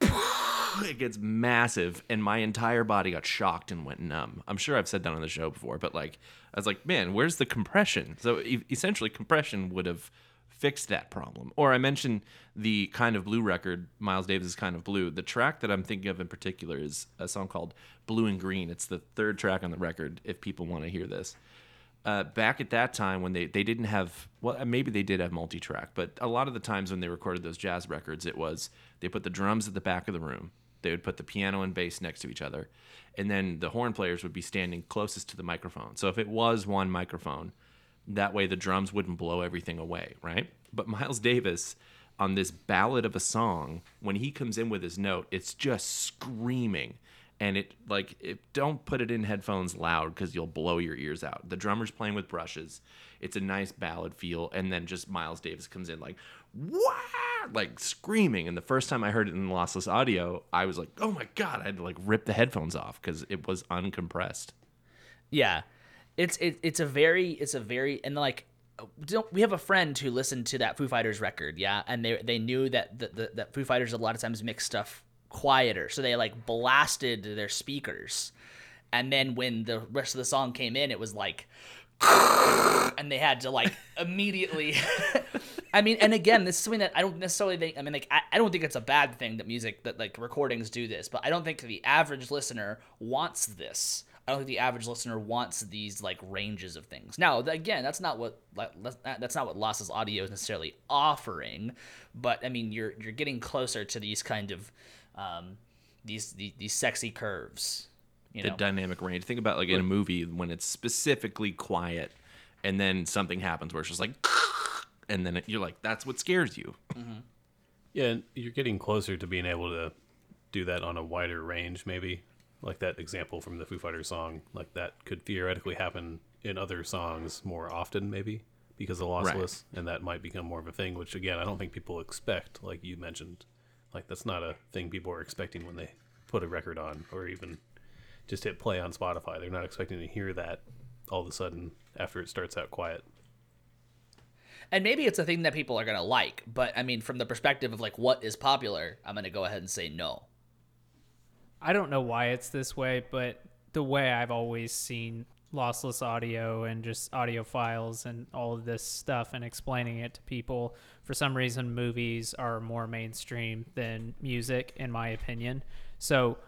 [LAUGHS] it gets massive, and my entire body got shocked and went numb. I'm sure I've said that on the show before, but like, I was like, "Man, where's the compression?" So e- essentially, compression would have fixed that problem. Or I mentioned the Kind of Blue record, Miles Davis' Kind of Blue. The track that I'm thinking of in particular is a song called Blue and Green. It's the third track on the record, if people want to hear this. Uh, back at that time when they, they didn't have, well, maybe they did have multi track, but a lot of the times when they recorded those jazz records, it was they put the drums at the back of the room. They would put the piano and bass next to each other. And then the horn players would be standing closest to the microphone. So if it was one microphone, that way the drums wouldn't blow everything away, right? But Miles Davis on this ballad of a song, when he comes in with his note, it's just screaming. And it like it, don't put it in headphones loud because you'll blow your ears out. The drummer's playing with brushes. It's a nice ballad feel, and then just Miles Davis comes in like, "Wah!" like screaming. And the first time I heard it in lossless audio, I was like, "Oh my god!" I had to like rip the headphones off because it was uncompressed. Yeah, it's it, it's a very it's a very and like don't, we have a friend who listened to that Foo Fighters record, yeah, and they they knew that the, the, that Foo Fighters a lot of times mix stuff quieter, so they like blasted their speakers, and then when the rest of the song came in, it was like. [LAUGHS] And they had to like [LAUGHS] immediately. [LAUGHS] I mean, and again, this is something that I don't necessarily think. I mean, like, I, I don't think it's a bad thing that music, that like recordings do this, but I don't think the average listener wants this. I don't think the average listener wants these like ranges of things. Now, again, that's not what like, that's not- what lossless audio is necessarily offering, but I mean, you're you're getting closer to these kind of um, these, these these sexy curves. You the know, dynamic range. Think about like in a movie when it's specifically quiet, and then something happens where it's just like, [LAUGHS] and then it, you're like, that's what scares you. Yeah, you're getting closer to being able to do that on a wider range, maybe. Like that example from the Foo Fighters song, like that could theoretically happen in other songs more often, maybe because of lossless, and that might become more of a thing. Which again, I don't think people expect. Like you mentioned, like that's not a thing people are expecting when they put a record on, or even just hit play on Spotify. They're not expecting to hear that all of a sudden after it starts out quiet. and maybe it's a thing that people are gonna like, but I mean, from the perspective of like what is popular, I'm gonna go ahead and say no. I don't know why it's this way, but the way I've always seen lossless audio and just audio files and all of this stuff and explaining it to people, for some reason, movies are more mainstream than music, in my opinion. So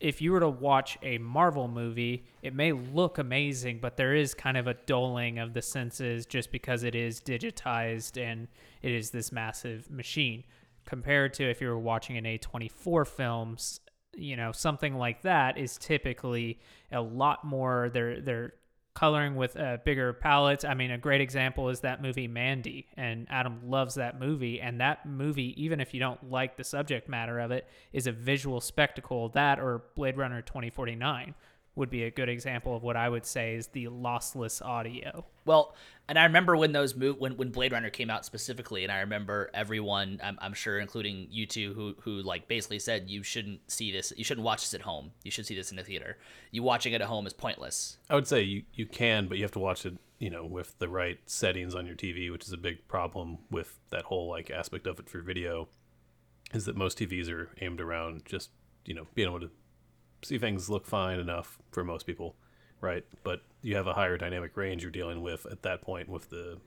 if you were to watch a Marvel movie, it may look amazing, but there is kind of a dulling of the senses just because it is digitized and it is this massive machine. Compared to if you were watching an A24 films, you know, something like that is typically a lot more they're they're coloring with a bigger palettes. I mean, a great example is that movie Mandy, and Adam loves that movie. And that movie, even if you don't like the subject matter of it, is a visual spectacle. That or Blade Runner 2049 would be a good example of what I would say is the lossless audio. Well, and I remember when those move when, when Blade Runner came out specifically, and I remember everyone, I'm, I'm sure, including you two, who who like basically said you shouldn't see this, you shouldn't watch this at home. You should see this in the theater. You watching it at home is pointless. I would say you, you can, but you have to watch it, you know, with the right settings on your TV, which is a big problem with that whole like aspect of it for video. Is that most TVs are aimed around just you know being able to see things look fine enough for most people, right? But you have a higher dynamic range you're dealing with at that point with the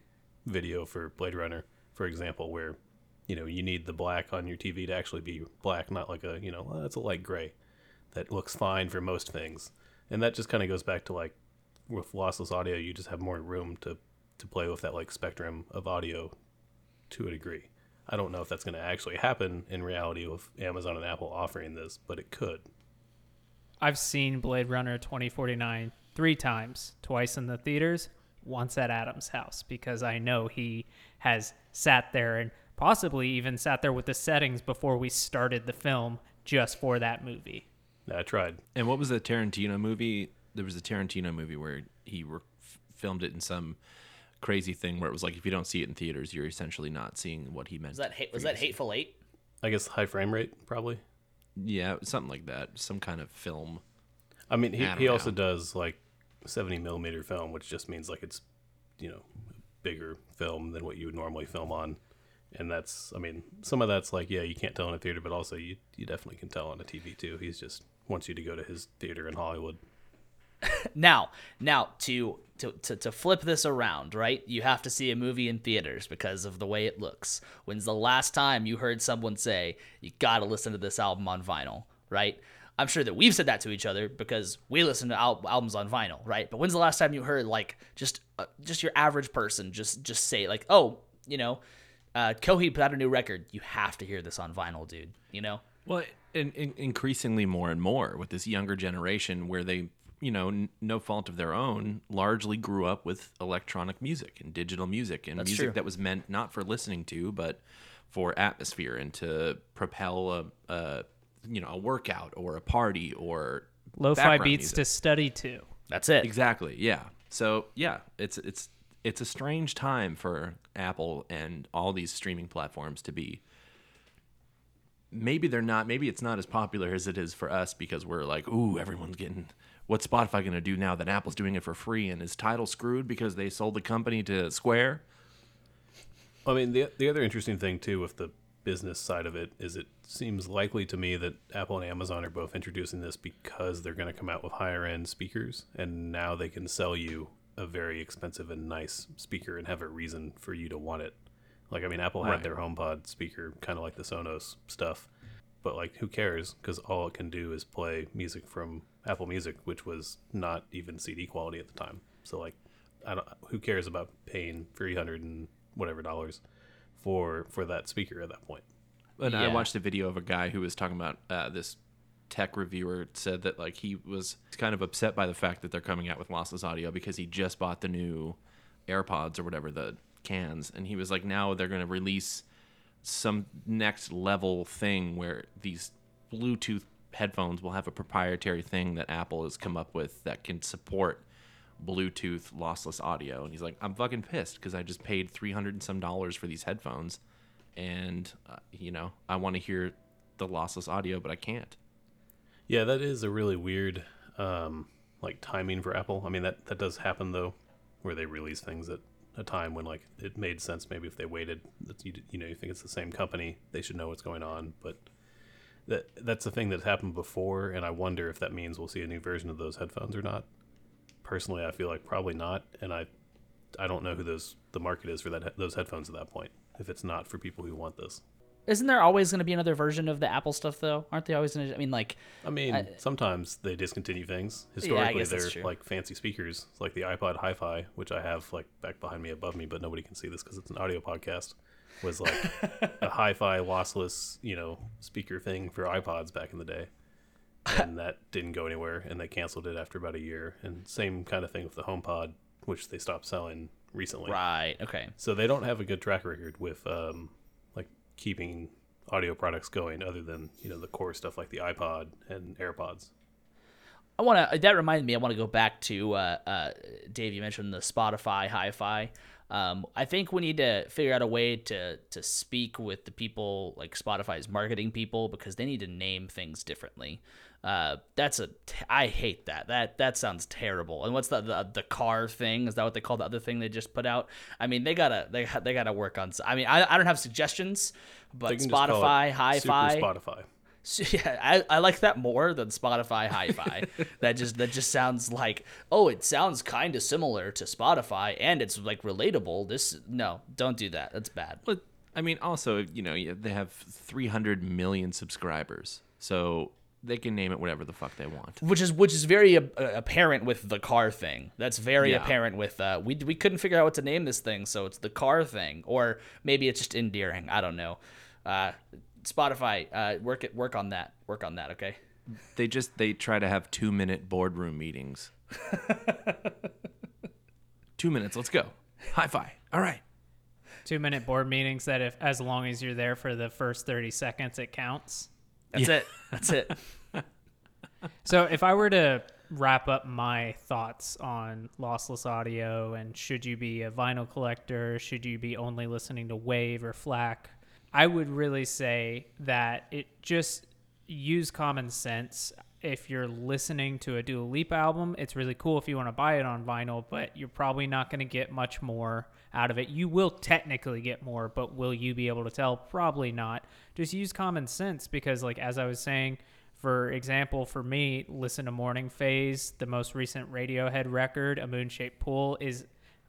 video for Blade Runner, for example, where you know you need the black on your TV to actually be black, not like a you know well, that's a light gray that looks fine for most things. And that just kind of goes back to like with lossless audio, you just have more room to to play with that like spectrum of audio to a degree. I don't know if that's going to actually happen in reality with Amazon and Apple offering this, but it could. I've seen Blade Runner 2049 three times, twice in the theaters, once at Adam's house, because I know he has sat there and possibly even sat there with the settings before we started the film just for that movie. Yeah, I tried. And what was the Tarantino movie? There was a Tarantino movie where he re- filmed it in some crazy thing where it was like if you don't see it in theaters, you're essentially not seeing what he meant. Was that hate, for was that. Hateful Eight? I guess high frame rate probably. Yeah, something like that. Some kind of film. I mean, he, I he also does like 70 millimeter film, which just means like it's, you know, bigger film than what you would normally film on. And that's, I mean, some of that's like, yeah, you can't tell in a theater, but also you, you definitely can tell on a TV too. He's just wants you to go to his theater in Hollywood. Now, now to, to to to flip this around, right? You have to see a movie in theaters because of the way it looks. When's the last time you heard someone say you got to listen to this album on vinyl, right? I'm sure that we've said that to each other because we listen to al- albums on vinyl, right? But when's the last time you heard like just uh, just your average person just just say like, "Oh, you know, uh Coheed put out a new record. You have to hear this on vinyl, dude." You know? Well, in, in, increasingly more and more with this younger generation where they, you know, n- no fault of their own, largely grew up with electronic music and digital music and That's music true. that was meant not for listening to, but for atmosphere and to propel a, a you know, a workout or a party or Lo-fi beats music. to study to. That's it. Exactly. Yeah. So yeah, it's it's it's a strange time for Apple and all these streaming platforms to be. Maybe they're not. Maybe it's not as popular as it is for us because we're like, ooh, everyone's getting. What's Spotify going to do now that Apple's doing it for free? And is Tidal screwed because they sold the company to Square? I mean, the the other interesting thing too with the business side of it is it seems likely to me that Apple and Amazon are both introducing this because they're going to come out with higher end speakers, and now they can sell you a very expensive and nice speaker and have a reason for you to want it. Like, I mean, Apple had Right. their HomePod speaker, kind of like the Sonos stuff, but like, who cares? Because all it can do is play music from Apple Music, which was not even CD quality at the time. So like, I don't. Who cares about paying three hundred and whatever dollars for for that speaker at that point? And I watched a video of a guy who was talking about uh, this tech reviewer said that like he was kind of upset by the fact that they're coming out with lossless audio because he just bought the new AirPods or whatever the cans, and he was like, now they're going to release some next level thing where these Bluetooth headphones will have a proprietary thing that Apple has come up with that can support Bluetooth lossless audio. And he's like, I'm fucking pissed because I just paid 300 and some dollars for these headphones. And, uh, you know, I want to hear the lossless audio, but I can't. Yeah, that is a really weird um, like timing for Apple. I mean that that does happen though, where they release things at a time when like it made sense maybe if they waited. You you know you think it's the same company, they should know what's going on, but that that's the thing that's happened before, and I wonder if that means we'll see a new version of those headphones or not. Personally, I feel like probably not, and I I don't know who those the market is for that those headphones at that point. If it's not for people who want this, Isn't there always going to be another version of the Apple stuff though? Aren't they always going to? I mean, like, I mean, sometimes they discontinue things. Historically, that's they're like fancy speakers, like the iPod Hi-Fi, which I have like back behind me above me, but nobody can see this because it's an audio podcast. Was like a [LAUGHS] hi-fi lossless, you know, speaker thing for iPods back in the day, and that didn't go anywhere, and they canceled it after about a year. And same kind of thing with the HomePod, which they stopped selling recently. right? Okay. So they don't have a good track record with um, like keeping audio products going, other than you know the core stuff like the iPod and AirPods. I want to. That reminded me. I want to go back to uh, uh, Dave. You mentioned the Spotify Hi-Fi. Um, I think we need to figure out a way to to speak with the people like Spotify's marketing people because they need to name things differently. Uh, that's a. T- I hate that. That that sounds terrible. And what's the, the the car thing? Is that what they call the other thing they just put out? I mean, they gotta they they gotta work on. I mean, I, I don't have suggestions, but Spotify Super Hi-Fi. Spotify. So, [LAUGHS] yeah, I, I like that more than Spotify Hi-Fi. [LAUGHS] that just that just sounds like oh, it sounds kind of similar to Spotify, and it's like relatable. This no, don't do that. That's bad. But I mean, also, you know, they have 300 million subscribers, so they can name it whatever the fuck they want. Which is which is very uh, apparent with the car thing. That's very Yeah. apparent with uh, we we couldn't figure out what to name this thing, so it's the car thing, or maybe it's just endearing. I don't know. Uh, Spotify, uh, work it work on that. Work on that. Okay. They just they try to have two minute boardroom meetings. [LAUGHS] two minutes, let's go. Hi fi. All right. Two minute board meetings that if as long as you're there for the first 30 seconds, it counts. That's it. That's it. [LAUGHS] So if I were to wrap up my thoughts on lossless audio and should you be a vinyl collector, should you be only listening to wave or FLAC, I would really say that it just use common sense. If you're listening to a Dua Lipa album, it's really cool if you want to buy it on vinyl, but you're probably not going to get much more out of it. You will technically get more, but will you be able to tell? Probably not. Just use common sense because, like, as I was saying, for example, for me, listen to Morning Phase, the most recent Radiohead record, A Moon Shaped Pool, is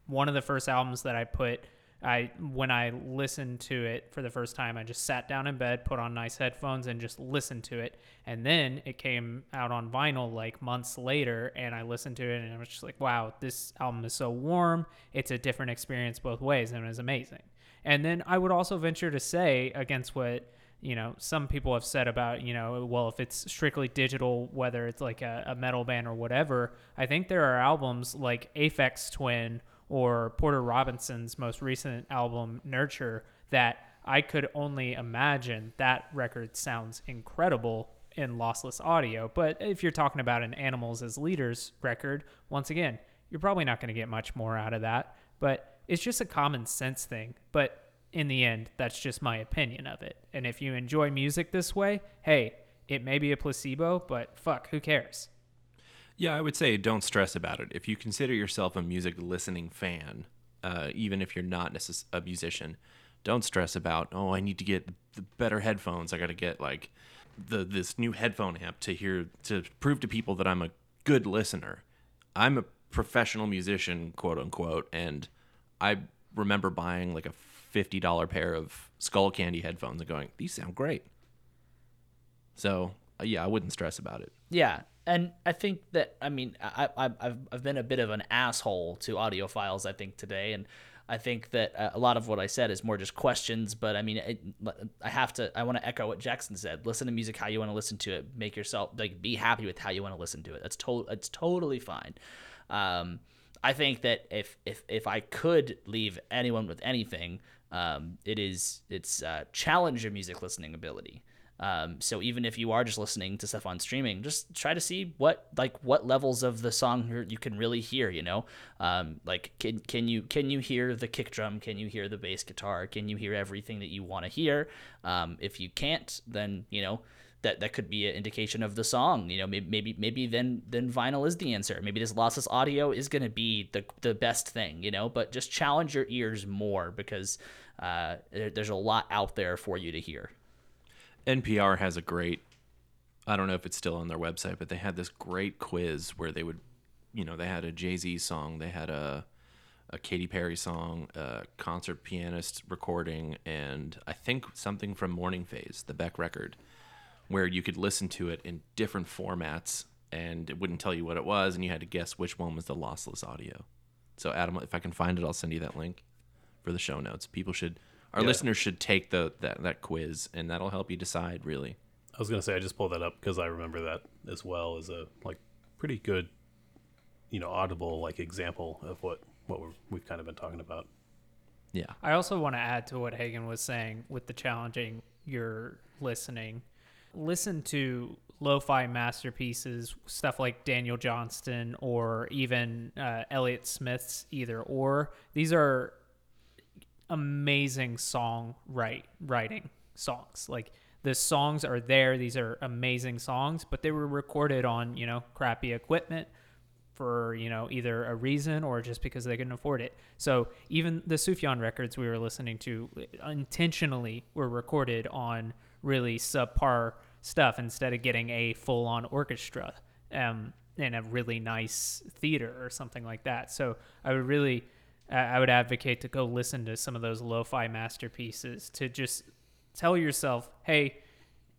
one of the first albums that I put. I when I listened to it for the first time, I just sat down in bed, put on nice headphones, and just listened to it. And then it came out on vinyl like months later, and I listened to it, and I was just like, "Wow, this album is so warm. It's a different experience both ways, and it was amazing." And then I would also venture to say, against what you know some people have said about you know well if it's strictly digital whether it's like a, a metal band or whatever i think there are albums like aphex twin or porter robinson's most recent album nurture that i could only imagine that record sounds incredible in lossless audio but if you're talking about an animals as leaders record once again you're probably not going to get much more out of that but it's just a common sense thing but in the end, that's just my opinion of it. And if you enjoy music this way, hey, it may be a placebo, but fuck, who cares? Yeah, I would say don't stress about it. If you consider yourself a music listening fan, uh, even if you're not necess- a musician, don't stress about oh I need to get the better headphones. I got to get like the this new headphone amp to hear to prove to people that I'm a good listener. I'm a professional musician, quote unquote, and I remember buying like a fifty dollar pair of Skullcandy headphones and going, these sound great. So uh, yeah, I wouldn't stress about it. Yeah, and I think that I mean I, I I've I've been a bit of an asshole to audiophiles I think today, and I think that uh, a lot of what I said is more just questions. But I mean, it, I have to I want to echo what Jackson said. Listen to music how you want to listen to it. Make yourself like be happy with how you want to listen to it. That's to it's totally fine. Um, I think that if if if I could leave anyone with anything, um, it is it's uh, challenge your music listening ability. Um, so even if you are just listening to stuff on streaming, just try to see what like what levels of the song you're- can really hear. You know, um, like can can you can you hear the kick drum? Can you hear the bass guitar? Can you hear everything that you want to hear? Um, if you can't, then you know that that could be an indication of the song. You know, maybe maybe maybe then then vinyl is the answer. Maybe this lossless audio is going to be the the best thing. You know, but just challenge your ears more because uh, there, there's a lot out there for you to hear. NPR has a great I don't know if it's still on their website, but they had this great quiz where they would, you know, they had a Jay Z song, they had a a Katy Perry song, a concert pianist recording, and I think something from Morning Phase, the Beck record, where you could listen to it in different formats and it wouldn't tell you what it was, and you had to guess which one was the lossless audio. So, Adam, if I can find it, I'll send you that link for the show notes. People should, our Yeah. listeners should take the that, that quiz, and that'll help you decide really. I was gonna say I just pulled that up because I remember that as well as a like pretty good, you know, audible like example of what what we're, we've kind of been talking about. Yeah. I also want to add to what Hagen was saying with the challenging your listening. Listen to lo-fi masterpieces, stuff like Daniel Johnston or even uh, Elliott Smith's either or. These are amazing song write writing songs. Like the songs are there; these are amazing songs, but they were recorded on you know crappy equipment for you know either a reason or just because they couldn't afford it. So even the Sufjan records we were listening to intentionally were recorded on really subpar stuff instead of getting a full-on orchestra um, in a really nice theater or something like that. So I would really I would advocate to go listen to some of those lo-fi masterpieces to just tell yourself, hey,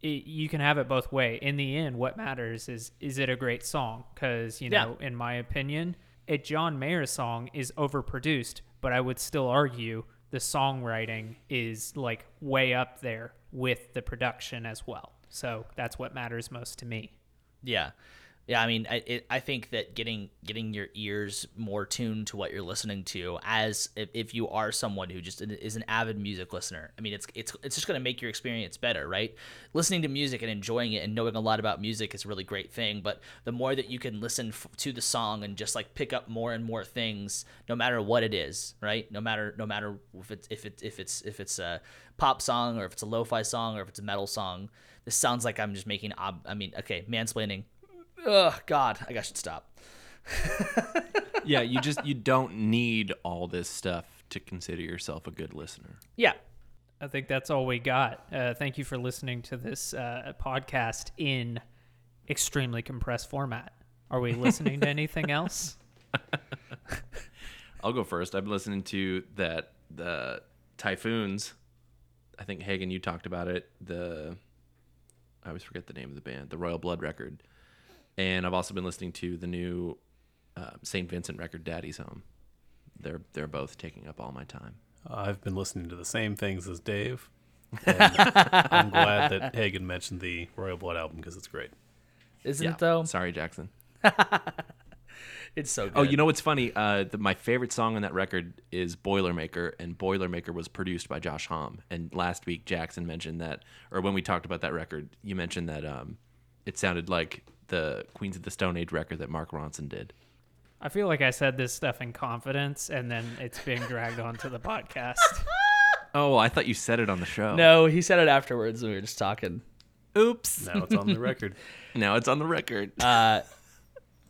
it, you can have it both way. In the end, what matters is is it a great song? Because you Yeah. know, in my opinion, a John Mayer song is overproduced, but I would still argue the songwriting is like way up there with the production as well. So that's what matters most to me. Yeah, yeah. I mean, I it, I think that getting getting your ears more tuned to what you're listening to, as if, if you are someone who just is an avid music listener. I mean, it's it's it's just going to make your experience better, right? Listening to music and enjoying it and knowing a lot about music is a really great thing. But the more that you can listen f- to the song and just like pick up more and more things, no matter what it is, right? No matter no matter if it's if it's if it's if it's a pop song or if it's a lo-fi song or if it's a metal song. This sounds like I'm just making. Ob- I mean, okay, mansplaining. Ugh, God, I guess should stop. [LAUGHS] yeah, you just you don't need all this stuff to consider yourself a good listener. Yeah, I think that's all we got. Uh, thank you for listening to this uh, podcast in extremely compressed format. Are we listening to [LAUGHS] anything else? [LAUGHS] I'll go first. I've been listening to that the Typhoons. I think Hagen, you talked about it. The I always forget the name of the band, the Royal Blood record, and I've also been listening to the new uh, Saint Vincent record, Daddy's Home. They're they're both taking up all my time. I've been listening to the same things as Dave. And [LAUGHS] I'm glad that Hagen mentioned the Royal Blood album because it's great. isn't Yeah. it though? Sorry, Jackson. [LAUGHS] It's so good. Oh, you know what's funny? Uh, the, my favorite song on that record is Boilermaker, and Boilermaker was produced by Josh Homme. And last week, Jackson mentioned that, or when we talked about that record, you mentioned that um, it sounded like the Queens of the Stone Age record that Mark Ronson did. I feel like I said this stuff in confidence, and then it's being dragged onto the podcast. [LAUGHS] Oh, I thought you said it on the show. No, he said it afterwards when we were just talking. Oops. Now it's on the record. [LAUGHS] Now it's on the record. Uh,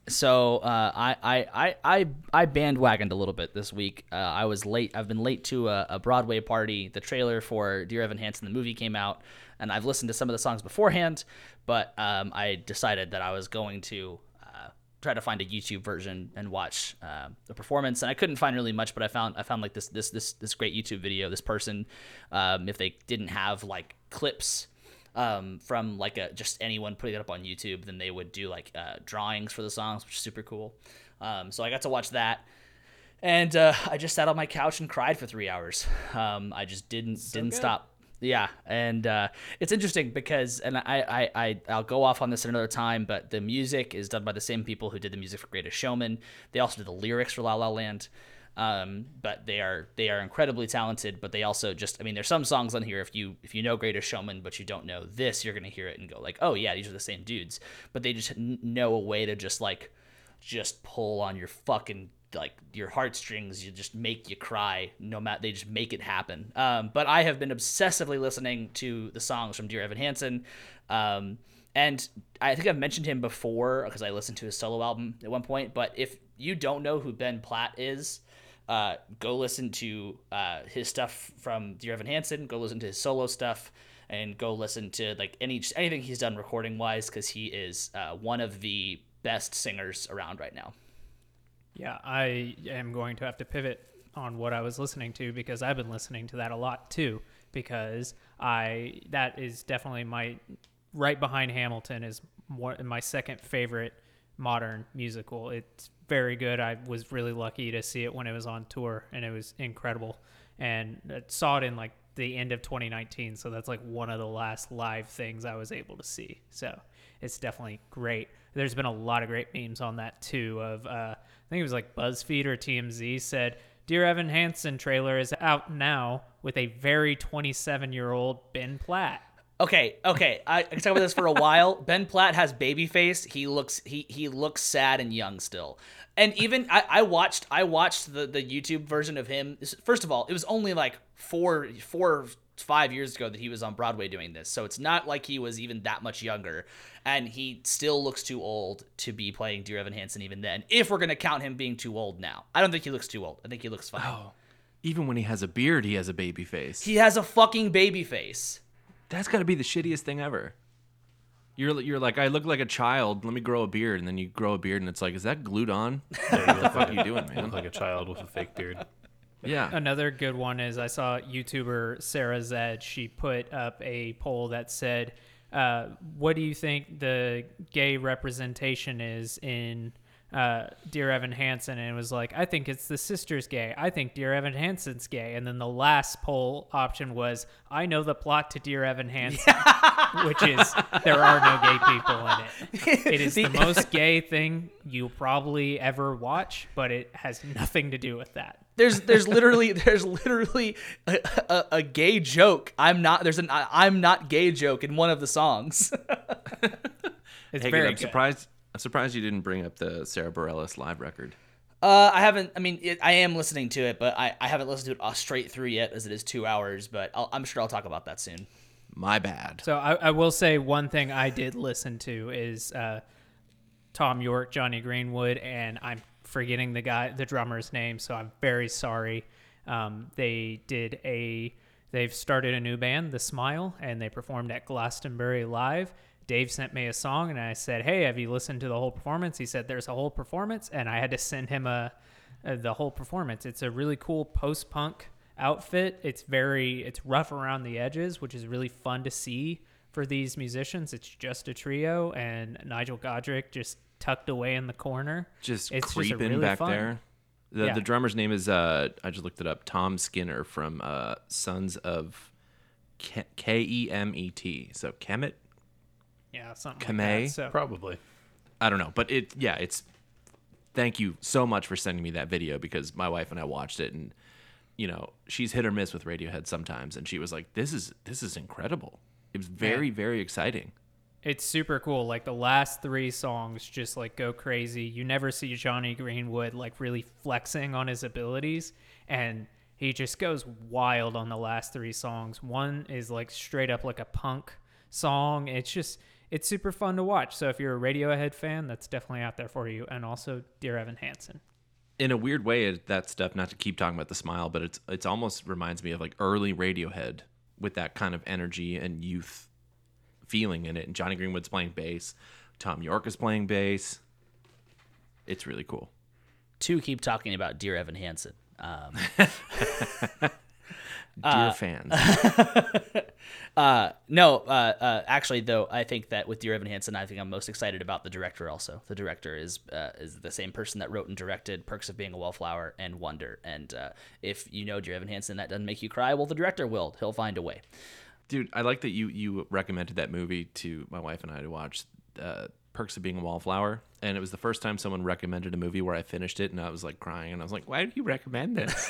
So uh, I, I, I, I, bandwagoned a little bit this week. Uh, I was late. I've been late to a, a Broadway party. The trailer for Dear Evan Hansen, the movie, came out, and I've listened to some of the songs beforehand. But um, I decided that I was going to uh, try to find a YouTube version and watch uh, the performance. And I couldn't find really much, but I found I found like this this this this great YouTube video. This person, um, if they didn't have like clips um, from like a just anyone putting it up on YouTube, then they would do like uh, drawings for the songs, which is super cool. Um, so I got to watch that, and uh, I just sat on my couch and cried for three hours. Um, I just didn't didn't stop. Yeah, and uh, it's interesting because, and I, I, I, I'll go off on this at another time, but the music is done by the same people who did the music for Greatest Showman. They also did the lyrics for La La Land. Um, but they are they are incredibly talented. But they also just I mean, there's some songs on here if you if you know Greatest Showman, but you don't know this, you're gonna hear it and go like, oh yeah, these are the same dudes. But they just know a way to just like just pull on your fucking like your heartstrings you just make you cry no matter they just make it happen um, but i have been obsessively listening to the songs from dear evan hansen um, and i think i've mentioned him before because i listened to his solo album at one point but if you don't know who ben platt is uh, go listen to uh, his stuff from dear evan hansen go listen to his solo stuff and go listen to like any anything he's done recording wise because he is uh, one of the best singers around right now. Yeah, I am going to have to pivot on what I was listening to because I've been listening to that a lot too. Because I that is definitely my right behind Hamilton is more, my second favorite modern musical. It's very good. I was really lucky to see it when it was on tour, and it was incredible. And I saw it in like the end of 2019, so that's like one of the last live things I was able to see. So it's definitely great. There's been a lot of great memes on that too. Of uh, I think it was like BuzzFeed or TMZ said, "Dear Evan Hansen trailer is out now with a very 27 year old Ben Platt." Okay, okay. I, I can talk about this for a while. [LAUGHS] Ben Platt has baby face. He looks he he looks sad and young still. And even I, I watched I watched the, the YouTube version of him. First of all, it was only like four four five years ago that he was on Broadway doing this. So it's not like he was even that much younger. And he still looks too old to be playing Dear Evan Hansen even then, if we're gonna count him being too old now. I don't think he looks too old. I think he looks fine. Oh, even when he has a beard, he has a baby face. He has a fucking baby face. That's got to be the shittiest thing ever. You're you're like I look like a child. Let me grow a beard, and then you grow a beard, and it's like, is that glued on? [LAUGHS] Yeah, you look fuck like, you doing, man? look like a child with a fake beard. Yeah. Another good one is I saw YouTuber Sarah Zed. She put up a poll that said, uh, "What do you think the gay representation is in uh, Dear Evan Hansen?" And it was like, "I think it's the sisters gay. I think Dear Evan Hansen's gay." And then the last poll option was, "I know the plot to Dear Evan Hansen," [LAUGHS] which is there are no gay people in it. It is [LAUGHS] the most gay thing you'll probably ever watch, but it has nothing to do with that. There's there's literally there's literally a, a, a gay joke. I'm not there's an I- I'm not gay joke in one of the songs. [LAUGHS] It's Hey, very I'm good. surprised. I'm surprised you didn't bring up the Sara Bareilles live record. uh, I haven't. I mean, it, I am listening to it, but I, I haven't listened to it uh, straight through yet, as it is two hours. But I'll, I'm sure I'll talk about that soon. My bad. So I, I will say one thing I did listen to is uh, Thom Yorke, Jonny Greenwood, and I'm forgetting the guy, the drummer's name. So I'm very sorry. Um, they did a, they've started a new band, The Smile, and they performed at Glastonbury Live. Dave sent me a song, and I said, "Hey, have you listened to the whole performance?" He said, "There's a whole performance," and I had to send him a, uh the whole performance. It's a really cool post-punk outfit. It's very it's rough around the edges, which is really fun to see for these musicians. It's just a trio, and Nigel Godrich just tucked away in the corner. Just It's just a creeping really back fun. there. The, Yeah. the drummer's name is uh I just looked it up. Tom Skinner from uh Sons of K E M E T. So Kemet. Yeah, something Kamei? like that. So Probably. I don't know, but it yeah, it's thank you so much for sending me that video because my wife and I watched it and you know, she's hit or miss with Radiohead sometimes and she was like this is this is incredible. It was very very exciting. it's super cool. Like the last three songs just like go crazy. You never see Jonny Greenwood like really flexing on his abilities and he just goes wild on the last three songs. One is like straight up like a punk song. It's just it's super fun to watch. So if you're a Radiohead fan, that's definitely out there for you. And also Dear Evan Hansen. in a weird way that stuff not to keep talking about the smile but it's it's almost reminds me of like early radiohead with that kind of energy and youth feeling in it and jonny greenwood's playing bass thom yorke is playing bass it's really cool To keep talking about Dear Evan Hansen. Um, [LAUGHS] dear fans [LAUGHS] uh, no, uh, uh, actually, though, I think that with Dear Evan Hansen, I think I'm most excited about the director. Also, the director is uh, is the same person that wrote and directed Perks of Being a Wallflower and Wonder. And uh, if you know Dear Evan Hansen, that doesn't make you cry. Well, the director will. He'll find a way. dude i like that you you recommended that movie to my wife and i to watch uh, perks of being a wallflower and it was the first time someone recommended a movie where i finished it and i was like crying and i was like why did you recommend this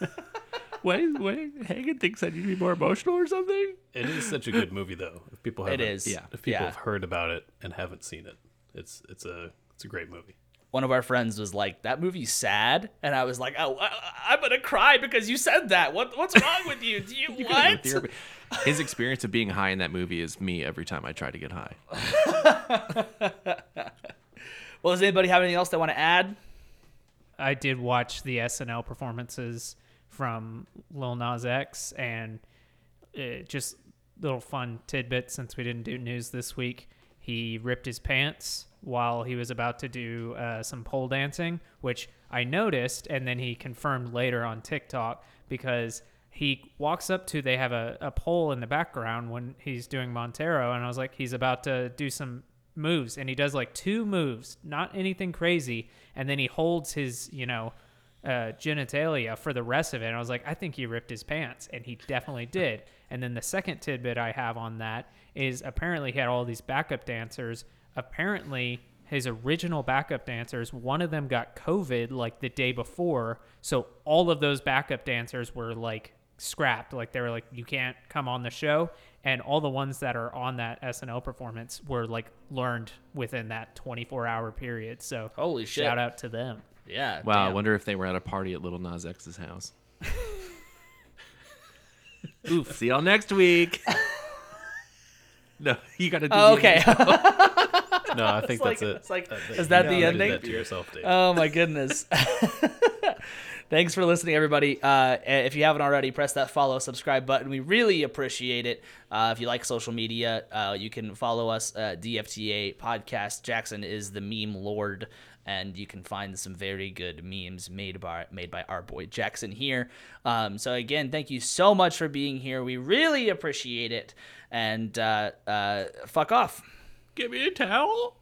[LAUGHS] [LAUGHS] what, what hagen thinks i need to be more emotional or something It is such a good movie, though. If people haven't, is. Yeah. If people Yeah. have heard about it and haven't seen it, it's it's a it's a great movie. One of our friends was like, "That movie's sad," and I was like, "Oh, I, I'm gonna cry because you said that. What what's wrong with you? Do you [LAUGHS] what?" His experience of being high in that movie is me every time I try to get high. [LAUGHS] Well, does anybody have anything else they want to add? I did watch the SNL performances from Lil Nas X, and it just little fun tidbit since we didn't do news this week. He ripped his pants while he was about to do uh, some pole dancing, which I noticed, and then he confirmed later on TikTok because he walks up to they have a, a pole in the background when he's doing Montero, and I was like, he's about to do some moves, and he does like two moves, not anything crazy, and then he holds his, you know, uh, genitalia for the rest of it. And I was like, I think he ripped his pants, and he definitely [LAUGHS] did. And then the second tidbit I have on that is apparently he had all these backup dancers. Apparently, his original backup dancers, one of them got COVID like the day before, so all of those backup dancers were like scrapped. Like they were like, you can't come on the show. And all the ones that are on that SNL performance were like learned within that 24 hour period. So Holy shit. shout out to them. Yeah. Wow, I damn. wonder if they were at a party at Little Nas X's house. [LAUGHS] Oof. See y'all next week. [LAUGHS] no, you got to do Oh, the okay. [LAUGHS] No, I think that's it. it's like- Uh, is that you the did ending? That to yourself, Dave. oh my goodness. Thanks for listening, everybody. Uh, if you haven't already, press that follow, subscribe button. We really appreciate it. Uh, if you like social media, uh, you can follow us uh, DFTA podcast. Jackson is the meme lord, and you can find some very good memes made by made by our boy Jackson here. Um, so again, thank you so much for being here. We really appreciate it. And uh, uh, fuck off. Give me a towel.